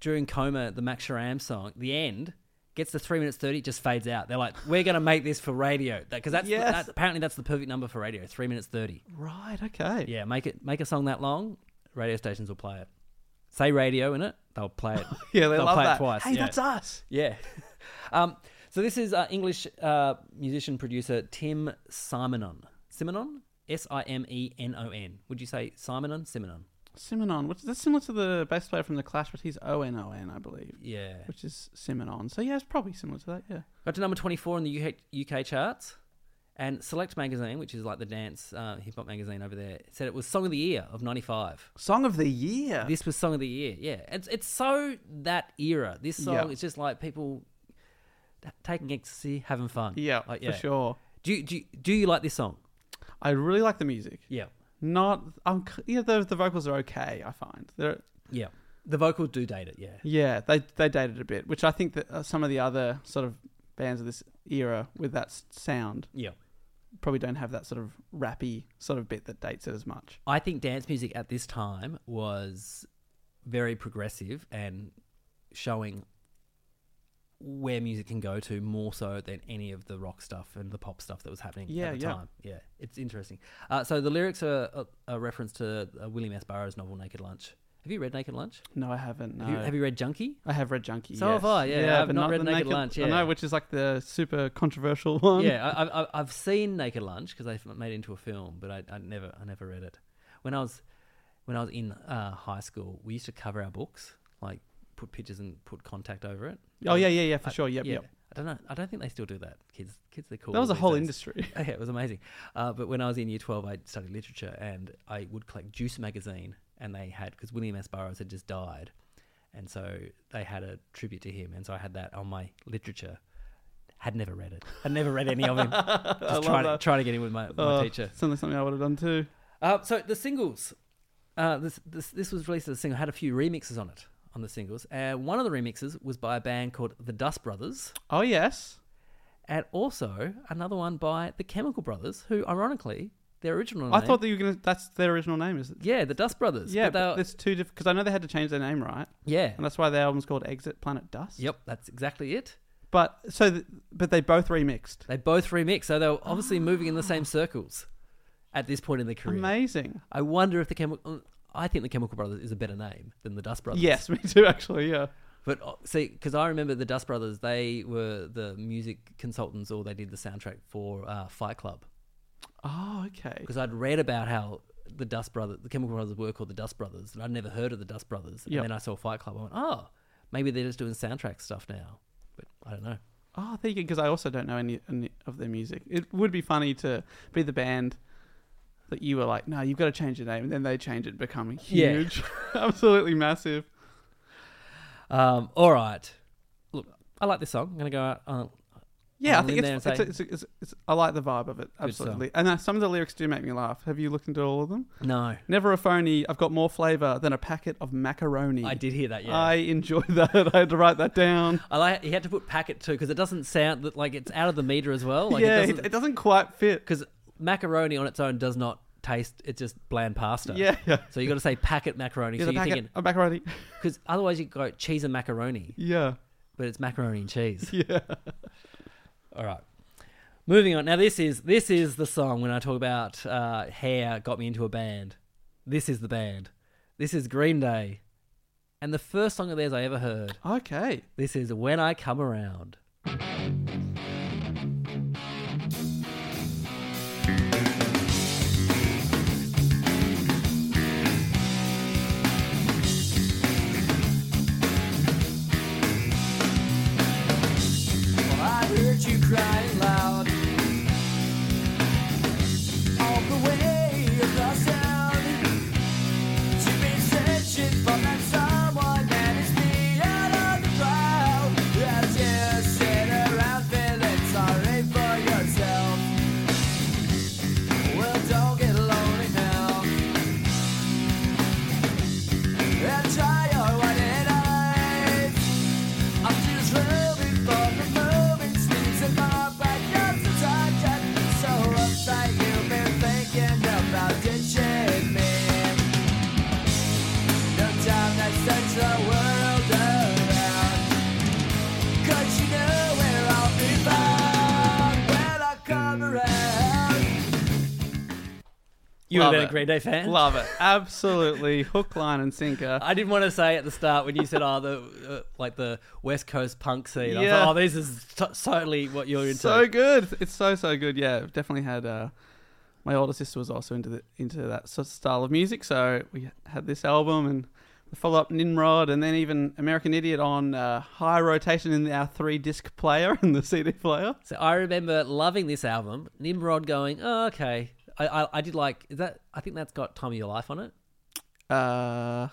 during Coma. The Max Sharam song, the end gets to three minutes thirty, just fades out. They're like, "We're going to make this for radio," because that's the- Yes. that, apparently that's the perfect number for radio. Three minutes thirty. Right? Okay. Yeah, make it make a song that long. Radio stations will play it. Say radio in it, they'll play it. Yeah, they They'll love play it twice, Hey, yeah. that's us. Yeah. um, so this is uh, English uh, musician producer Tim Simenon. Simenon? S I M E N O N. Would you say Simonon? Simonon. Simonon, which that's similar to the bass player from the Clash, but he's O N O N, I believe, Yeah. which is Simonon. So yeah, it's probably similar to that. Yeah. Got to number 24 in the UK, UK charts. And Select Magazine, which is like the dance uh, hip hop magazine over there, said it was Song of the Year of 95. Song of the year. This was Song of the Year. Yeah. It's, it's so that era. This song, Yeah. it's just like people taking ecstasy, having fun. yeah, Like, for sure. Do you, do, you, do you like this song? I really like the music. Yeah. Not, I'm yeah, the the vocals are okay. I find they're Yeah. The vocals do date it, yeah. yeah, they they dated a bit, which I think that uh, some of the other sort of bands of this era with that s- sound Yeah. probably don't have that sort of rappy sort of bit that dates it as much. I think dance music at this time was very progressive and showing where music can go to more so than any of the rock stuff and the pop stuff that was happening Yeah, at the yeah. time. Yeah, it's interesting. Uh, so the lyrics are a, a reference to uh, William S. Burroughs' novel Naked Lunch. Have you read Naked Lunch? No, I haven't. No. Have, you, have you read Junkie? I have read Junkie. So have. I, yeah. I've but not read the Naked Lunch, I know, which is like the super controversial one. yeah, I, I, I've seen Naked Lunch because they made it into a film, but I, I never, I never read it. When I was, when I was in uh, high school, we used to cover our books, like put pictures and put contact over it. Oh yeah, yeah, yeah, for I- sure. Yep, yeah. yep. I don't know. I don't think they still do that. Kids, kids, they're cool. That was a whole days. industry. yeah, it was amazing. Uh, but when I was in year 12, I studied literature and I would collect Juice magazine. And they had, because William S. Burroughs had just died. And so they had a tribute to him. And so I had that on my literature. Had never read it. Had never read any of him. Just trying to, trying to get in with my, my Oh, teacher. Something, something I would have done too. Uh, so the singles, uh, this, this this was released as a single. Had a few remixes on it on the singles. Uh, one of the remixes was by a band called the Dust Brothers, Oh yes. and also another one by the Chemical Brothers, who ironically their original name. I thought that you were gonna. That's their original name, is it? yeah, the Dust Brothers. Yeah, but they but were- two different. Because I know they had to change their name, right? yeah, And that's why their album's called Exit Planet Dust. yep, that's exactly it. But so, th- but they both remixed. They both remixed, so they were obviously moving in the same circles at this point in their career. Amazing. I wonder if the Chemical. I think the Chemical Brothers is a better name than the Dust Brothers. Yes, me too. Actually, yeah. But uh, see, because I remember the Dust Brothers, they were the music consultants, or they did the soundtrack for uh, Fight Club. Oh, okay. Because I'd read about how the Dust Brothers, the Chemical Brothers, were called the Dust Brothers, and I'd never heard of the Dust Brothers. Yep. And then I saw Fight Club. I went, oh, maybe they're just doing soundtrack stuff now. But I don't know. Oh, there you go. Because I also don't know any, any of their music. It would be funny to be the band that you were like, no, you've got to change your name, and then they change it, and become Yeah. huge, absolutely massive. Um, all right. Look, I like this song. I'm going to go out. Uh, Yeah, I think it's, it's, it's, it's, it's, I like the vibe of it, absolutely. And uh, some of the lyrics do make me laugh. Have you looked into all of them? no, Never a phony. I've got more flavour than a packet of macaroni. I did hear that. Yeah. I enjoy that. I had to write that down. I like. He had to put packet too because it doesn't sound that- like it's out of the meter as well. Like yeah, it doesn't, it doesn't quite fit. because macaroni on its own does not taste. It's just bland pasta. Yeah, yeah. So you got to say packet macaroni. Yeah, so you're packet thinking of macaroni. because otherwise you go cheese and macaroni, Yeah, but it's macaroni and cheese. yeah. All right. Moving on. Now this is this is the song when I talk about uh, hair got me into a band. This is the band. This is Green Day, and the first song of theirs I ever heard. Okay. This is When I Come Around. You have Love been a it. Green Day fan? Love it. Absolutely. Hook, line, and sinker. I didn't want to say at the start when you said, "Oh, the uh, like the West Coast punk scene." I was Yeah. like, "Oh, this is t- totally what you're into." so good. It's so so good. Yeah, definitely had. Uh, my older sister was also into the, into that sort of style of music, so we had this album and the follow up Nimrod, and then even American Idiot on uh, high rotation in our three disc player and the CD player. So I remember loving this album. Nimrod going, "Oh, okay." I, I I did like is that. I think that's got "Time of Your Life" on it, Uh,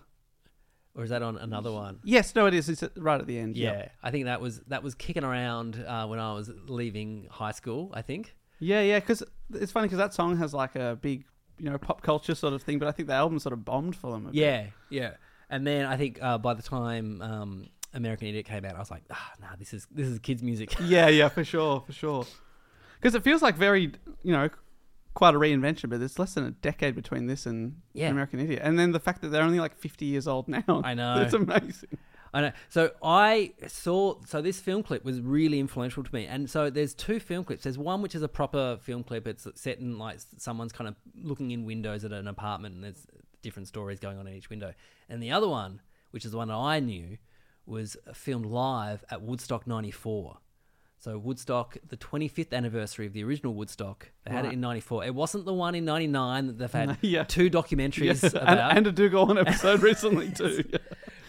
or is that on another one? yes, no, it is. It's right at the end. Yeah, Yep. I think that was that was kicking around uh, when I was leaving high school. I think. yeah, yeah. Because it's funny because that song has like a big, you know, pop culture sort of thing, but I think the album sort of bombed for them. a bit. Yeah, yeah. And then I think uh, by the time um, American Idiot came out, I was like, ah, nah, this is this is kids' music. Yeah, yeah, for sure, for sure. Because it feels like very, you know, quite a reinvention, but there's less than a decade between this and Yeah. American Idiot. And then the fact that they're only like 50 years old now. I know. It's amazing. I know. So I saw. So this film clip was really influential to me. And so there's two film clips. There's one which is a proper film clip. It's set in like someone's kind of looking in windows at an apartment, and there's different stories going on in each window. And the other one, which is the one that I knew, was filmed live at Woodstock '94. So Woodstock, the 25th anniversary of the original Woodstock, they had it in '94. It wasn't the one in '99 that they've had Yeah. two documentaries Yes, about. and, and a Dougal episode recently too. Yeah.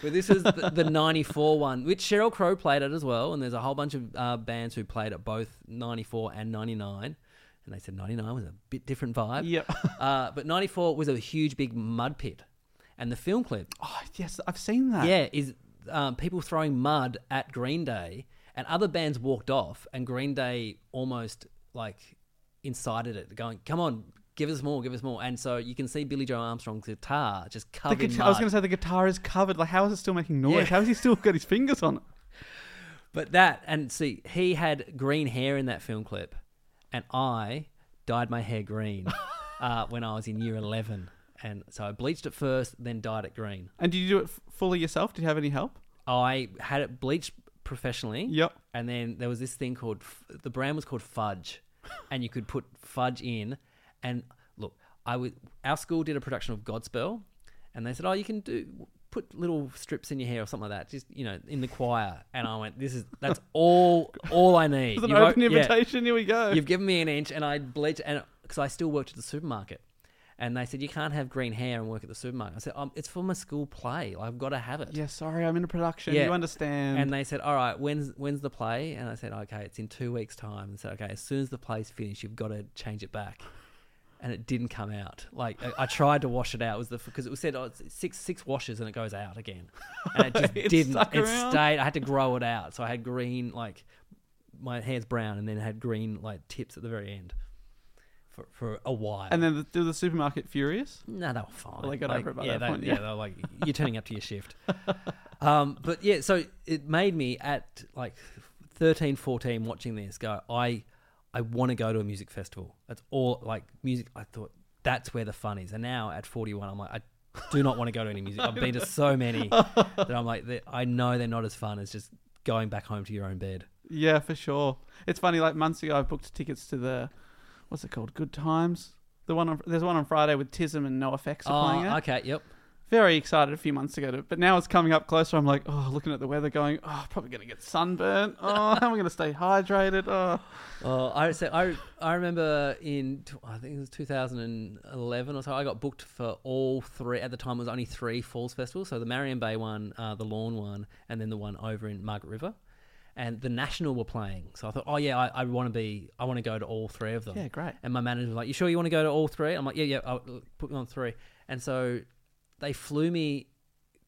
But this is the, the 94 one, which Sheryl Crow played at as well. And there's a whole bunch of uh, bands who played at both 94 and 99. And they said 99 was a bit different vibe. Yep. Uh, but 94 was a huge, big mud pit. And the film clip, Oh yes, I've seen that. yeah, is um, people throwing mud at Green Day. And other bands walked off. And Green Day almost like incited it, going, come on. Give us more, give us more, and so you can see Billie Joe Armstrong's guitar just covered in guitar, I was going to say the guitar is covered. Like, how is it still making noise? Yeah. How has he still got his fingers on it? But that, and see, he had green hair in that film clip, and I dyed my hair green uh, when I was in year 11. And so I bleached it first, then dyed it green. And did you do it fully yourself? Did you have any help? I had it bleached professionally. Yep. And then there was this thing called, f- the brand was called Fudge, and you could put fudge in. And look, I would, our school did a production of Godspell, and they said, oh, you can do, put little strips in your hair or something like that, just, you know, in the choir. And I went, this is, that's all, all I need. It's an You've o- open yeah. invitation. Here we go. You've given me an inch, and I bleached, and because I still worked at the supermarket, and they said you can't have green hair and work at the supermarket. I said, um, it's for my school play. I've got to have it. yeah, sorry, I'm in a production. Yeah. You understand? And they said, all right, when's when's the play? And I said, okay, it's in two weeks' time. And said, okay, as soon as the play's finished, you've got to change it back. And it didn't come out. Like I, I tried to wash it out. It was the because it was said oh, six six washes and it goes out again, and it just It didn't. It around? stayed. I had to grow it out, so I had green like my hair's brown, and then it had green like tips at the very end for for a while. and then the, do the supermarket furious? No, they were fine. Well, they got Like, over it by yeah, that they, point, Yeah, yeah. they were like, you're turning up to your shift. um, but yeah, so it made me at like 13, 14 watching this go, I, I want to go to a music festival. That's all like music. I thought that's where the fun is. And now at 41, I'm like, I do not want to go to any music. I've been to so many that I'm like, I know they're not as fun as just going back home to your own bed. Yeah, for sure. It's funny. Like months ago, I booked tickets to the what's it called? Good Times. The one on, there's one on Friday with TISM and NOFX are playing Oh, it. okay, yep. Very excited a few months ago, to, but now it's coming up closer. I'm like, oh, looking at the weather, going, oh, probably gonna get sunburnt. Oh, how am I gonna stay hydrated? Oh, Oh, I so I I remember in I think it was 2011 or so. I got booked for all three. At the time, it was only three falls festivals. So the Marion Bay one, uh, the Lorne one, and then the one over in Margaret River. And the National were playing, so I thought, oh yeah, I, I want to be, I want to go to all three of them. Yeah, great. And my manager was like, "You sure you want to go to all three? I'm like, "Yeah, yeah, I'll put me on three. And so they flew me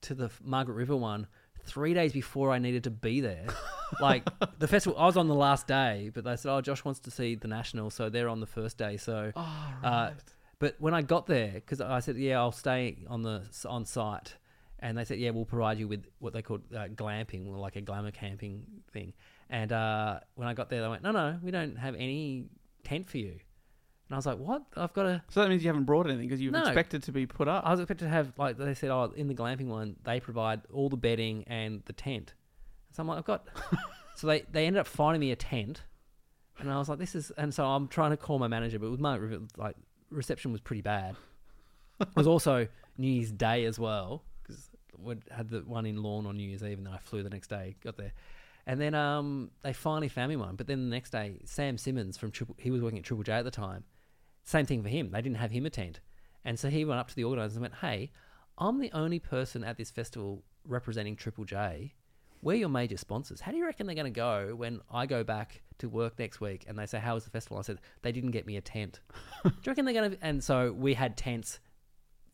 to the Margaret River one three days before I needed to be there. like the festival, I was on the last day, but they said, "Oh, Josh wants to see the national," so they're on the first day. So, uh, but when I got there, because I said, "Yeah, I'll stay on the on site," and they said, "Yeah, we'll provide you with what they called uh, glamping, like a glamour camping thing." And uh, when I got there, they went, "No, no, we don't have any tent for you." And I was like, what? I've got to. So that means you haven't brought anything because you've No. expected to be put up. I was expected to have like they said, oh, in the glamping one, they provide all the bedding and the tent. So I'm like, I've got. so they they ended up finding me a tent, and I was like, this is. And so I'm trying to call my manager, but with my re- like reception was pretty bad. it was also New Year's Day as well we had the one in Lorne on New Year's Eve, and then I flew the next day, got there. And then um, they finally found me one. But then the next day, Sam Simmons from Triple, he was working at Triple J at the time. Same thing for him. They didn't have him a tent. And so he went up to the organisers and went, Hey, I'm the only person at this festival representing Triple J. We're your major sponsors. How do you reckon they're going to go when I go back to work next week and they say, How was the festival? I said, They didn't get me a tent. do you reckon they're going to. And so we had tents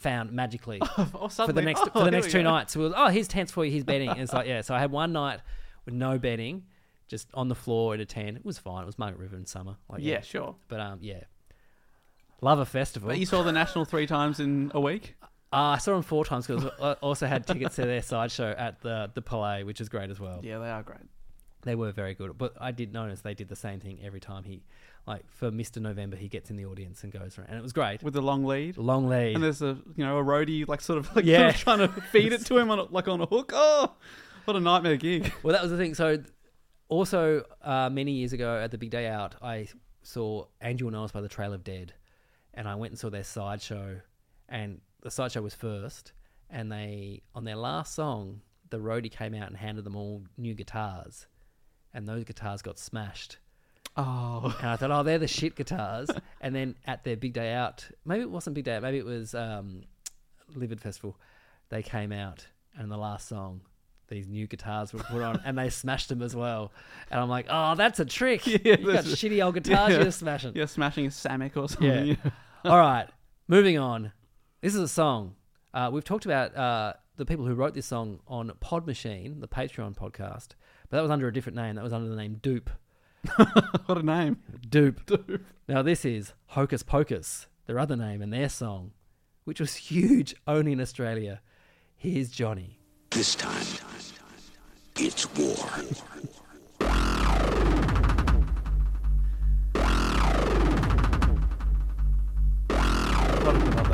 found magically Oh, for the next oh, for the next two go. nights. Was, oh, here's tents for you. Here's bedding. And it's like yeah. So I had one night with no bedding, just on the floor in a tent. It was fine. It was Margaret River in summer. Like yeah, sure. But um, yeah, love a festival. But you saw the national three times in a week. Uh, I saw them four times because I also had tickets to their sideshow at the the Palais, which is great as well. Yeah, they are great. They were very good. But I did notice they did the same thing every time he, like for Mr. November, he gets in the audience and goes around, and it was great. With the long lead. Long lead. And there's a you know a roadie like sort of like Yeah. trying to feed it to him on a, like on a hook. Oh, what a nightmare gig! Well, that was the thing. So, also uh, many years ago at the big day out, I saw And You Will Know Us by the Trail of Dead, and I went and saw their sideshow, and the sideshow was first, and they on their last song, the roadie came out and handed them all new guitars, and those guitars got smashed. Oh, And I thought, oh, they're the shit guitars. and then at their big day out, maybe it wasn't big day out, maybe it was um, Livid Festival. They came out, and the last song, these new guitars were put on, and they smashed them as well. And I'm like, oh, that's a trick. Yeah, you got a- shitty old guitars yeah. you're smashing. you're smashing a Samick or something. Yeah. All right, moving on. This is a song. Uh, we've talked about uh, the people who wrote this song on Pod Machine, the Patreon podcast, but that was under a different name. That was under the name Dupe. what a name! Dupe. Now this is Hocus Pocus, their other name and their song, which was huge only in Australia. Here's Johnny. This time, it's war. A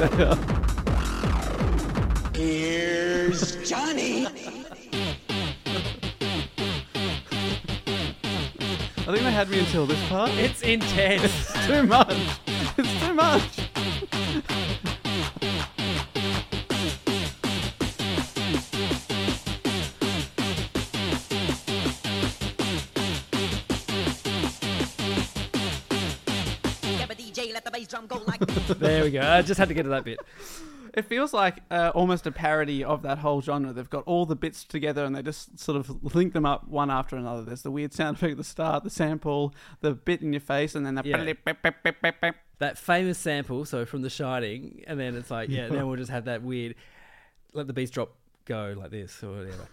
that up. Here's Johnny. I think they had me until this part. It's intense. too much. We go. I just had to get to that bit. It feels like uh, almost a parody of that whole genre. They've got all the bits together and they just sort of link them up one after another. There's the weird sound effect at the start, the sample, the bit in your face, and then the. Yeah. That famous sample, so from The Shining, and then it's like, yeah, then we'll just have that weird, let the beats drop go like this or whatever.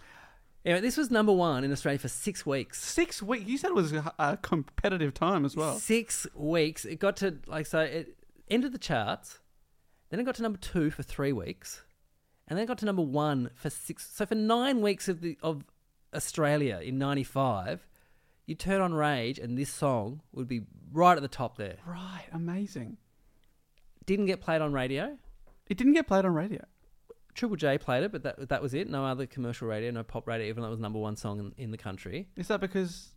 Anyway, this was number one in Australia for six weeks. Six weeks. You said it was a, a competitive time as well. Six weeks. It got to like so it entered the charts. Then it got to number two for three weeks, and then it got to number one for six. So for nine weeks of the of Australia in '95, you turn on Rage, and this song would be right at the top there. Right. Amazing. Didn't get played on radio. It didn't get played on radio. Triple J played it, but that that was it. No other commercial radio, no pop radio, even though it was number one song in, in the country. Is that because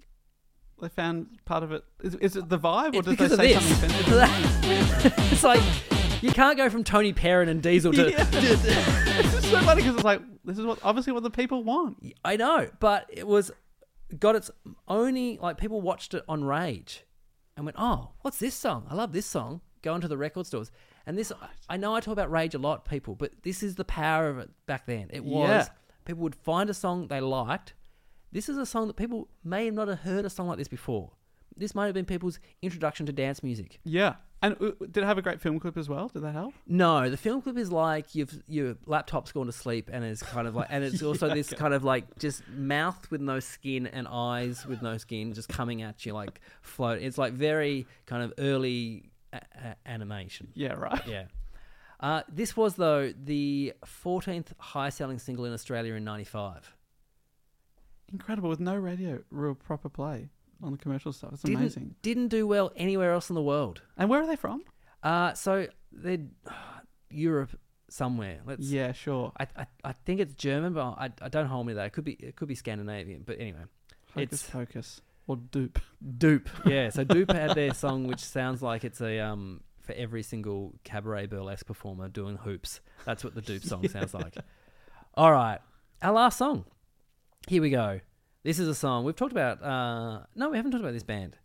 they found part of it? Is, is it the vibe, or It's did they say this. something sensitive? it's like you can't go from Tina Arena and Diesel to. Yeah. it's so funny because it's like this is what obviously what the people want. I know, but it was got its only like people watched it on Rage and went, "Oh, what's this song? I love this song." Go into the record stores, and this I know I talk about Rage a lot, people, but this is the power of it back then. It was Yeah. people would find a song they liked. This is a song that people may not have heard a song like this before. This might have been people's introduction to dance music. Yeah. And uh, did it have a great film clip as well? Did that help? No, the film clip is like you've your laptop's gone to sleep and it's kind of like and it's also Yeah, this okay. kind of like just mouth with no skin and eyes with no skin just coming at you like float. It's like very kind of early a- a- animation. Yeah, right. Yeah. Uh, this was though the 14th highest selling single in Australia in '95. Incredible with no radio, real proper play on the commercial stuff. It's Didn't amazing. didn't do well anywhere else in the world. And where are they from? Uh, so they're Europe somewhere. Let's Yeah, sure. I, I, I think it's German, but I, I don't hold me to that. It could be it could be Scandinavian, but anyway, Hocus it's Pocus or Dupe. Dupe. Yeah, so Dupe had their song, which sounds like it's a um for every single cabaret burlesque performer doing hoops. That's what the Dupe song sounds like. All right, our last song. Here we go. This is a song we've talked about. Uh, no, we haven't talked about this band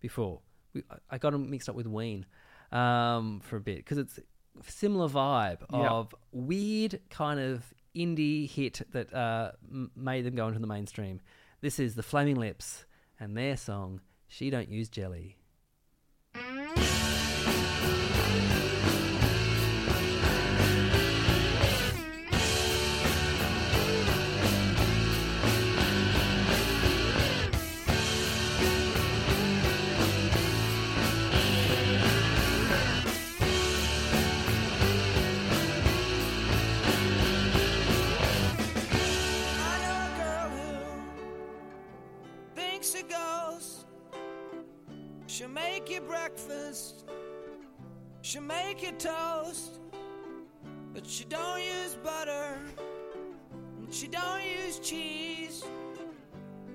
before. We, I- got them mixed up with Ween um, for a bit because it's a similar vibe Yeah. of weird kind of indie hit that uh, m- made them go into the mainstream. This is the Flaming Lips and their song "She Don't Use Jelly." Make you breakfast. She'll make you toast. But she don't use butter. and She don't use cheese.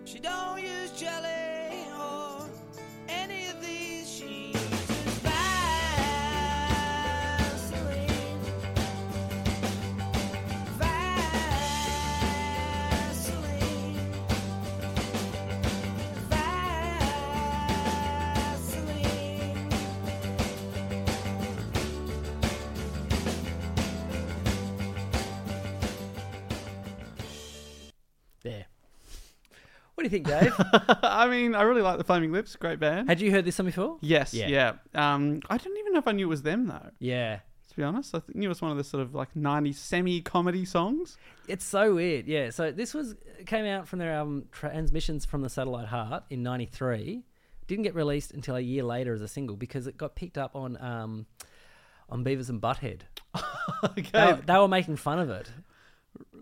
She don't use jelly or any of these. What do you think, Dave? I mean, I really like the Flaming Lips. Great band. Had you heard this song before? yes, Yeah. yeah. Um, I didn't even know if I knew it was them though. Yeah. To be honest, I th- knew it was one of the sort of like '90s semi-comedy songs. It's so weird, yeah. So this was came out from their album Transmissions from the Satellite Heart in '93. Didn't get released until a year later as a single because it got picked up on um, on Beavis and Butthead. okay, They, they were making fun of it.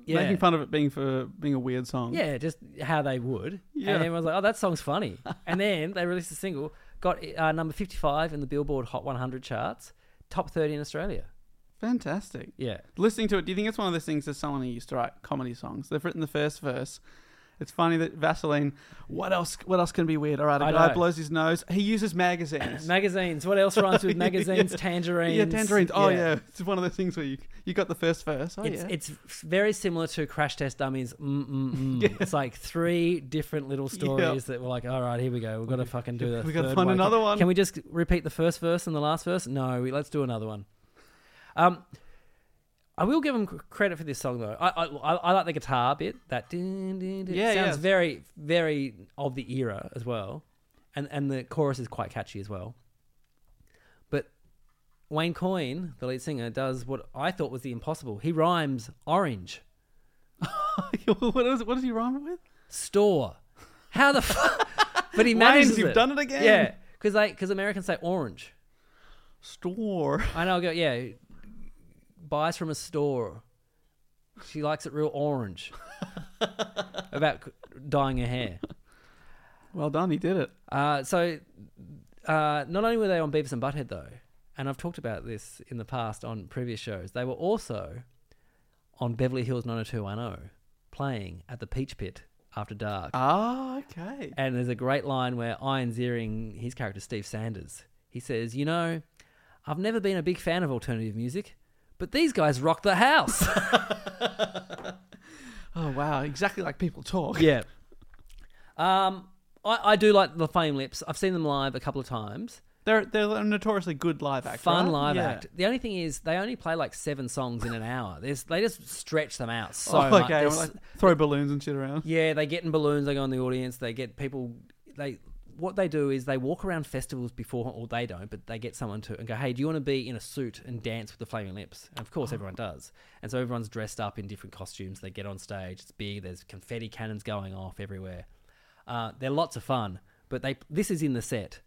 Yeah. making fun of it being for being a weird song. Yeah, just how they would. Yeah. And everyone's like, "Oh, that song's funny." and then they released a single, got uh, number 55 in the Billboard Hot 100 charts, top 30 in Australia. fantastic. Yeah. Listening to it, do you think it's one of those things that someone who used to write comedy songs? They've written the first verse. It's funny that Vaseline. What else? What else can be weird? All right, a I guy know. blows his nose. He uses magazines. Magazines. What else rhymes with magazines? Yeah. Tangerines. Yeah, tangerines. Oh yeah. it's one of those things where you you got the first verse. Oh it's yeah, it's very similar to Crash Test Dummies. Mm, mm, mm. It's like three different little stories that were like, all right, here we go. We've got to fucking do this. we gotta find one. another one. Can we just repeat the first verse and the last verse? No, we, let's do another one. Um, I will give them credit for this song though. I I, I, like the guitar bit. That ding, ding, ding. Yeah, sounds yeah. very very of the era as well, and and the chorus is quite catchy as well. But Wayne Coyne, the lead singer, does what I thought was the impossible. He rhymes orange what, is, what does he rhyme it with? store. How the fuck? But he manages you've it. done it again. Yeah, because they because Americans say orange. Store. I know. I Go yeah. Buys from a store. She likes it real orange. About dyeing her hair. Well done. He did it. Uh, so, uh, not only were they on Beavis and Butthead though, and I've talked about this in the past on previous shows, they were also on Beverly Hills 90210, playing at the Peach Pit after dark. Ah, okay. And there's a great line where Ian Ziering, his character Steve Sanders, he says, "You know, I've never been a big fan of alternative music, but these guys rock the house." Oh wow, exactly like people talk. yeah. Um, I, I do like the Flame Lips. I've seen them live a couple of times. They're they're a notoriously good live act. Fun right? live Yeah. act. The only thing is, they only play like seven songs in an hour. There's, they just stretch them out so oh, much. okay. There's- well, like, throw balloons and shit around. Yeah, they get in balloons. They go in the audience. They get people. They what they do is they walk around festivals before, or they don't, but they get someone to and go, "Hey, do you want to be in a suit and dance with the Flaming Lips?" And of course, everyone does. And so everyone's dressed up in different costumes. They get on stage. It's big. There's confetti cannons going off everywhere. Uh, they're lots of fun. But they this is in the set.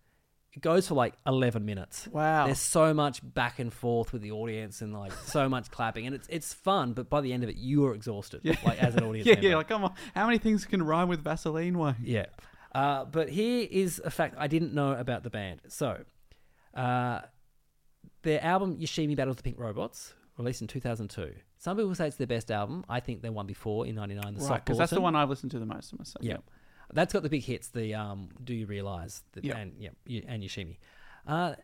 It goes for like 11 minutes. Wow. There's so much back and forth with the audience and like so much clapping and it's it's fun, but by the end of it you are exhausted like as an audience yeah, member. yeah. Like, come on, how many things can rhyme with Vaseline? Wayne? Yeah. Uh, but here is a fact I didn't know about the band. So, uh, their album Yoshimi Battles the Pink Robots, released in 2002. Some people say it's their best album. I think they won before in 99, The right. Because that's the one I've listened to the most of myself. Yeah. That's got the big hits, the um, Do You Realize? The, Yeah. And, yeah, and Yoshimi. Uh,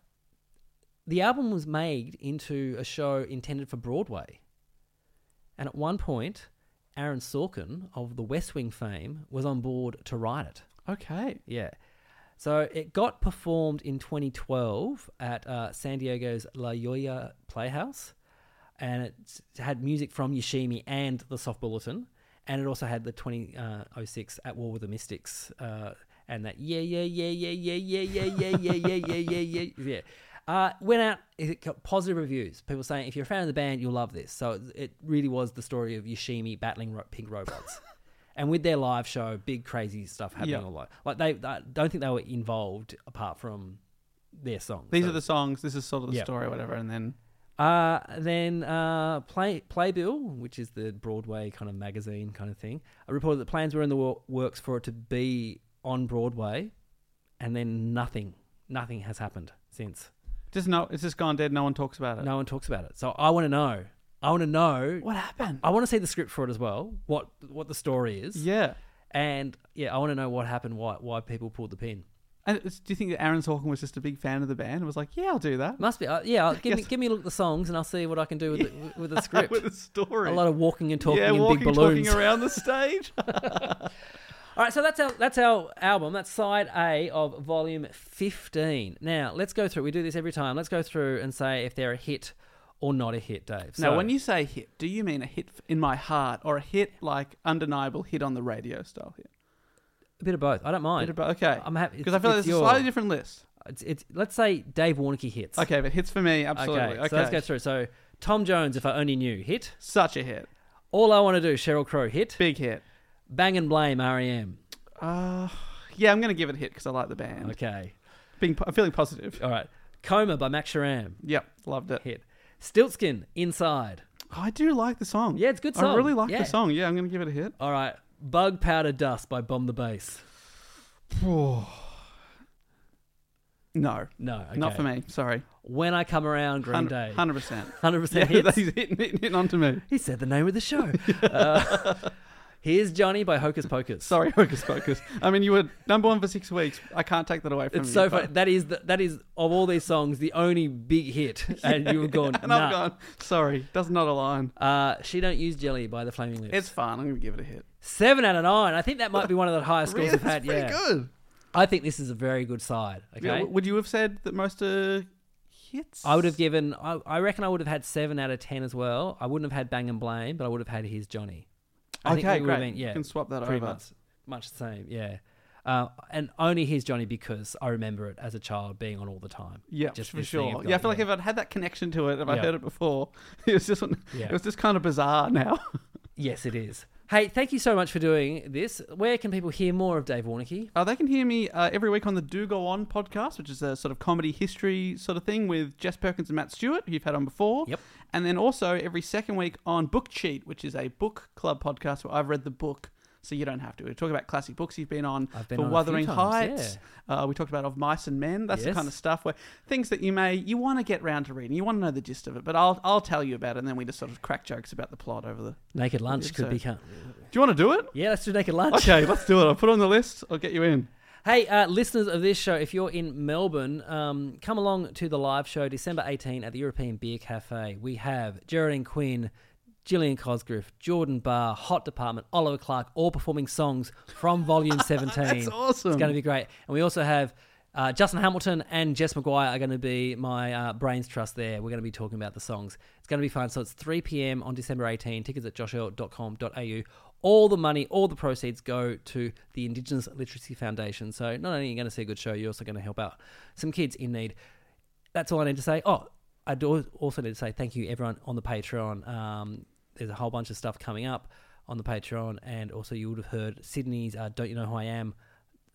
the album was made into a show intended for Broadway. And at one point, Aaron Sorkin of the West Wing fame was on board to write it. Okay. Yeah. So it got performed in 2012 at uh, San Diego's La Jolla Playhouse, and it had music from Yoshimi and the Soft Bulletin, and it also had the 2006 At War with the Mystics, uh, and that yeah yeah yeah yeah yeah yeah yeah yeah yeah yeah yeah yeah yeah. Uh, went out, it got positive reviews. People saying if you're a fan of the band, you'll love this. So it, it really was the story of Yoshimi battling ro- pink robots. And with their live show, big crazy stuff happening Yeah. all like like they I don't think they were involved apart from their songs. These So- are the songs. This is sort of the Yeah. story, or whatever. And then uh, then uh, Play Playbill, which is the Broadway kind of magazine kind of thing, I reported that plans were in the wor- works for it to be on Broadway, and then nothing, nothing has happened since. just no, it's just gone dead. No one talks about it. No one talks about it. So I want to know. I want to know. What happened? I want to see the script for it as well. What what the story is. Yeah. And yeah, I want to know what happened. Why why people pulled the pin. And do you think that Aaron Sorkin was just a big fan of the band and was like, "Yeah, I'll do that." Must be. Uh, yeah, I'll- give me give me a look at the songs and I'll see what I can do with the, with the script. with the story. a lot of walking and talking yeah, in walking, big balloons. talking around the stage. All right, so that's our that's our album. That's side A of volume fifteen. Now let's go through. We do this every time. Let's go through and say if they're a hit or not a hit, Dave. now, So- when you say hit, do you mean a hit in my heart or a hit like undeniable hit on the radio style hit? a bit of both, I don't mind. Bit of bo- okay, I'm happy because I feel like it's a your- slightly different list. It's, it's let's say Dave Warneke hits. Okay, but hits for me, absolutely. Okay, so let's go through. So Tom Jones, if I only knew, hit. Such a hit, All I want to do, Sheryl Crow, hit. big hit. Bang and Blame, REM. Uh, yeah, I'm gonna give it a hit because I like the band. Okay. Being, po- I'm feeling positive. All right. Coma by Max Sharam, Yep, loved it. hit. Stiltskin, Inside. Oh, I do like the song. Yeah, it's a good song. I really like Yeah. the song. Yeah, I'm gonna give it a hit. All right. Bug Powder Dust by Bomb the Bass. No, No, okay. not for me. Sorry. When I Come Around, Green Day. Hundred percent. 100% Yeah, hits. he's hitting, hitting, hitting onto me. He said the name of the show. uh, here's Johnny by Hocus Pocus. Sorry, Hocus Pocus. I mean, you were number one for six weeks. I can't take that away from It's you. so funny. That is the, that is of all these songs the only big hit, and you were gone. and nah. I've gone. Sorry, does not align. Uh, she don't use jelly by the Flaming Lips. It's fine. I'm gonna give it a hit. seven out of nine. I think that might be one of the highest scores Really? we've had. It's pretty Yeah, good. I think this is a very good side. Okay, Yeah, would you have said that most are hits? I would have given. I, I reckon I would have had seven out of ten as well. I wouldn't have had Bang and Blame, but I would have had His Johnny. I think Okay, we would have great. been- yeah, You can swap that pretty over. much, much the same. Yeah, uh, and only His Johnny because I remember it as a child being on all the time. Yeah, Just for sure. and Yeah, I feel like if I'd had that connection to it, if I Yeah. heard it before, it was just Yeah. it was just kind of bizarre now. Yes, it is. Hey, thank you so much for doing this. Where can people hear more of Dave Warneke? Uh, they can hear me uh, every week on the Do Go On podcast, which is a sort of comedy history sort of thing with Jess Perkins and Matt Stewart, who you've had on before. Yep. And then also every second week on Book Cheat, which is a book club podcast where I've read the book. So you don't have to. We talk about classic books you've been on I've been for on Wuthering Heights. Uh, we talked about Of Mice and Men. That's the kind of stuff where things that you may you want to get round to reading. You want to know the gist of it, but I'll I'll tell you about it, and then we just sort of crack jokes about the plot over the. Naked Lunch Yeah, could so- become. Do you want to do it? Yeah, let's do Naked Lunch. Okay, let's do it. I'll put it on the list. I'll get you in. Hey, uh, listeners of this show, if you're in Melbourne, um, come along to the live show December 18 at the European Bier Cafe. We have Geraldine Quinn, Gillian Cosgriff, Jordan Barr, Hot Department, Oliver Clark, all performing songs from Volume 17. That's awesome. It's going to be great. And we also have Uh, Justin Hamilton and Jess McGuire are going to be my uh, brains trust there. We're going to be talking about the songs. It's going to be fun. So it's 3 p.m. on December 18. Tickets at joshearl.com.au. All the money, all the proceeds go to the Indigenous Literacy Foundation. So not only are you going to see a good show, you're also going to help out some kids in need. That's all I need to say. Oh, I do also need to say thank you everyone on the Patreon. Um, there's a whole bunch of stuff coming up on the Patreon, and also you would have heard Sydney's uh, "Don't You Know Who I Am"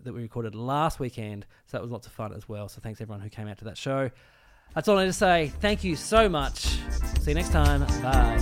that we recorded last weekend. So that was lots of fun as well. So thanks everyone who came out to that show. That's all I need to say. Thank you so much. See you next time. Bye.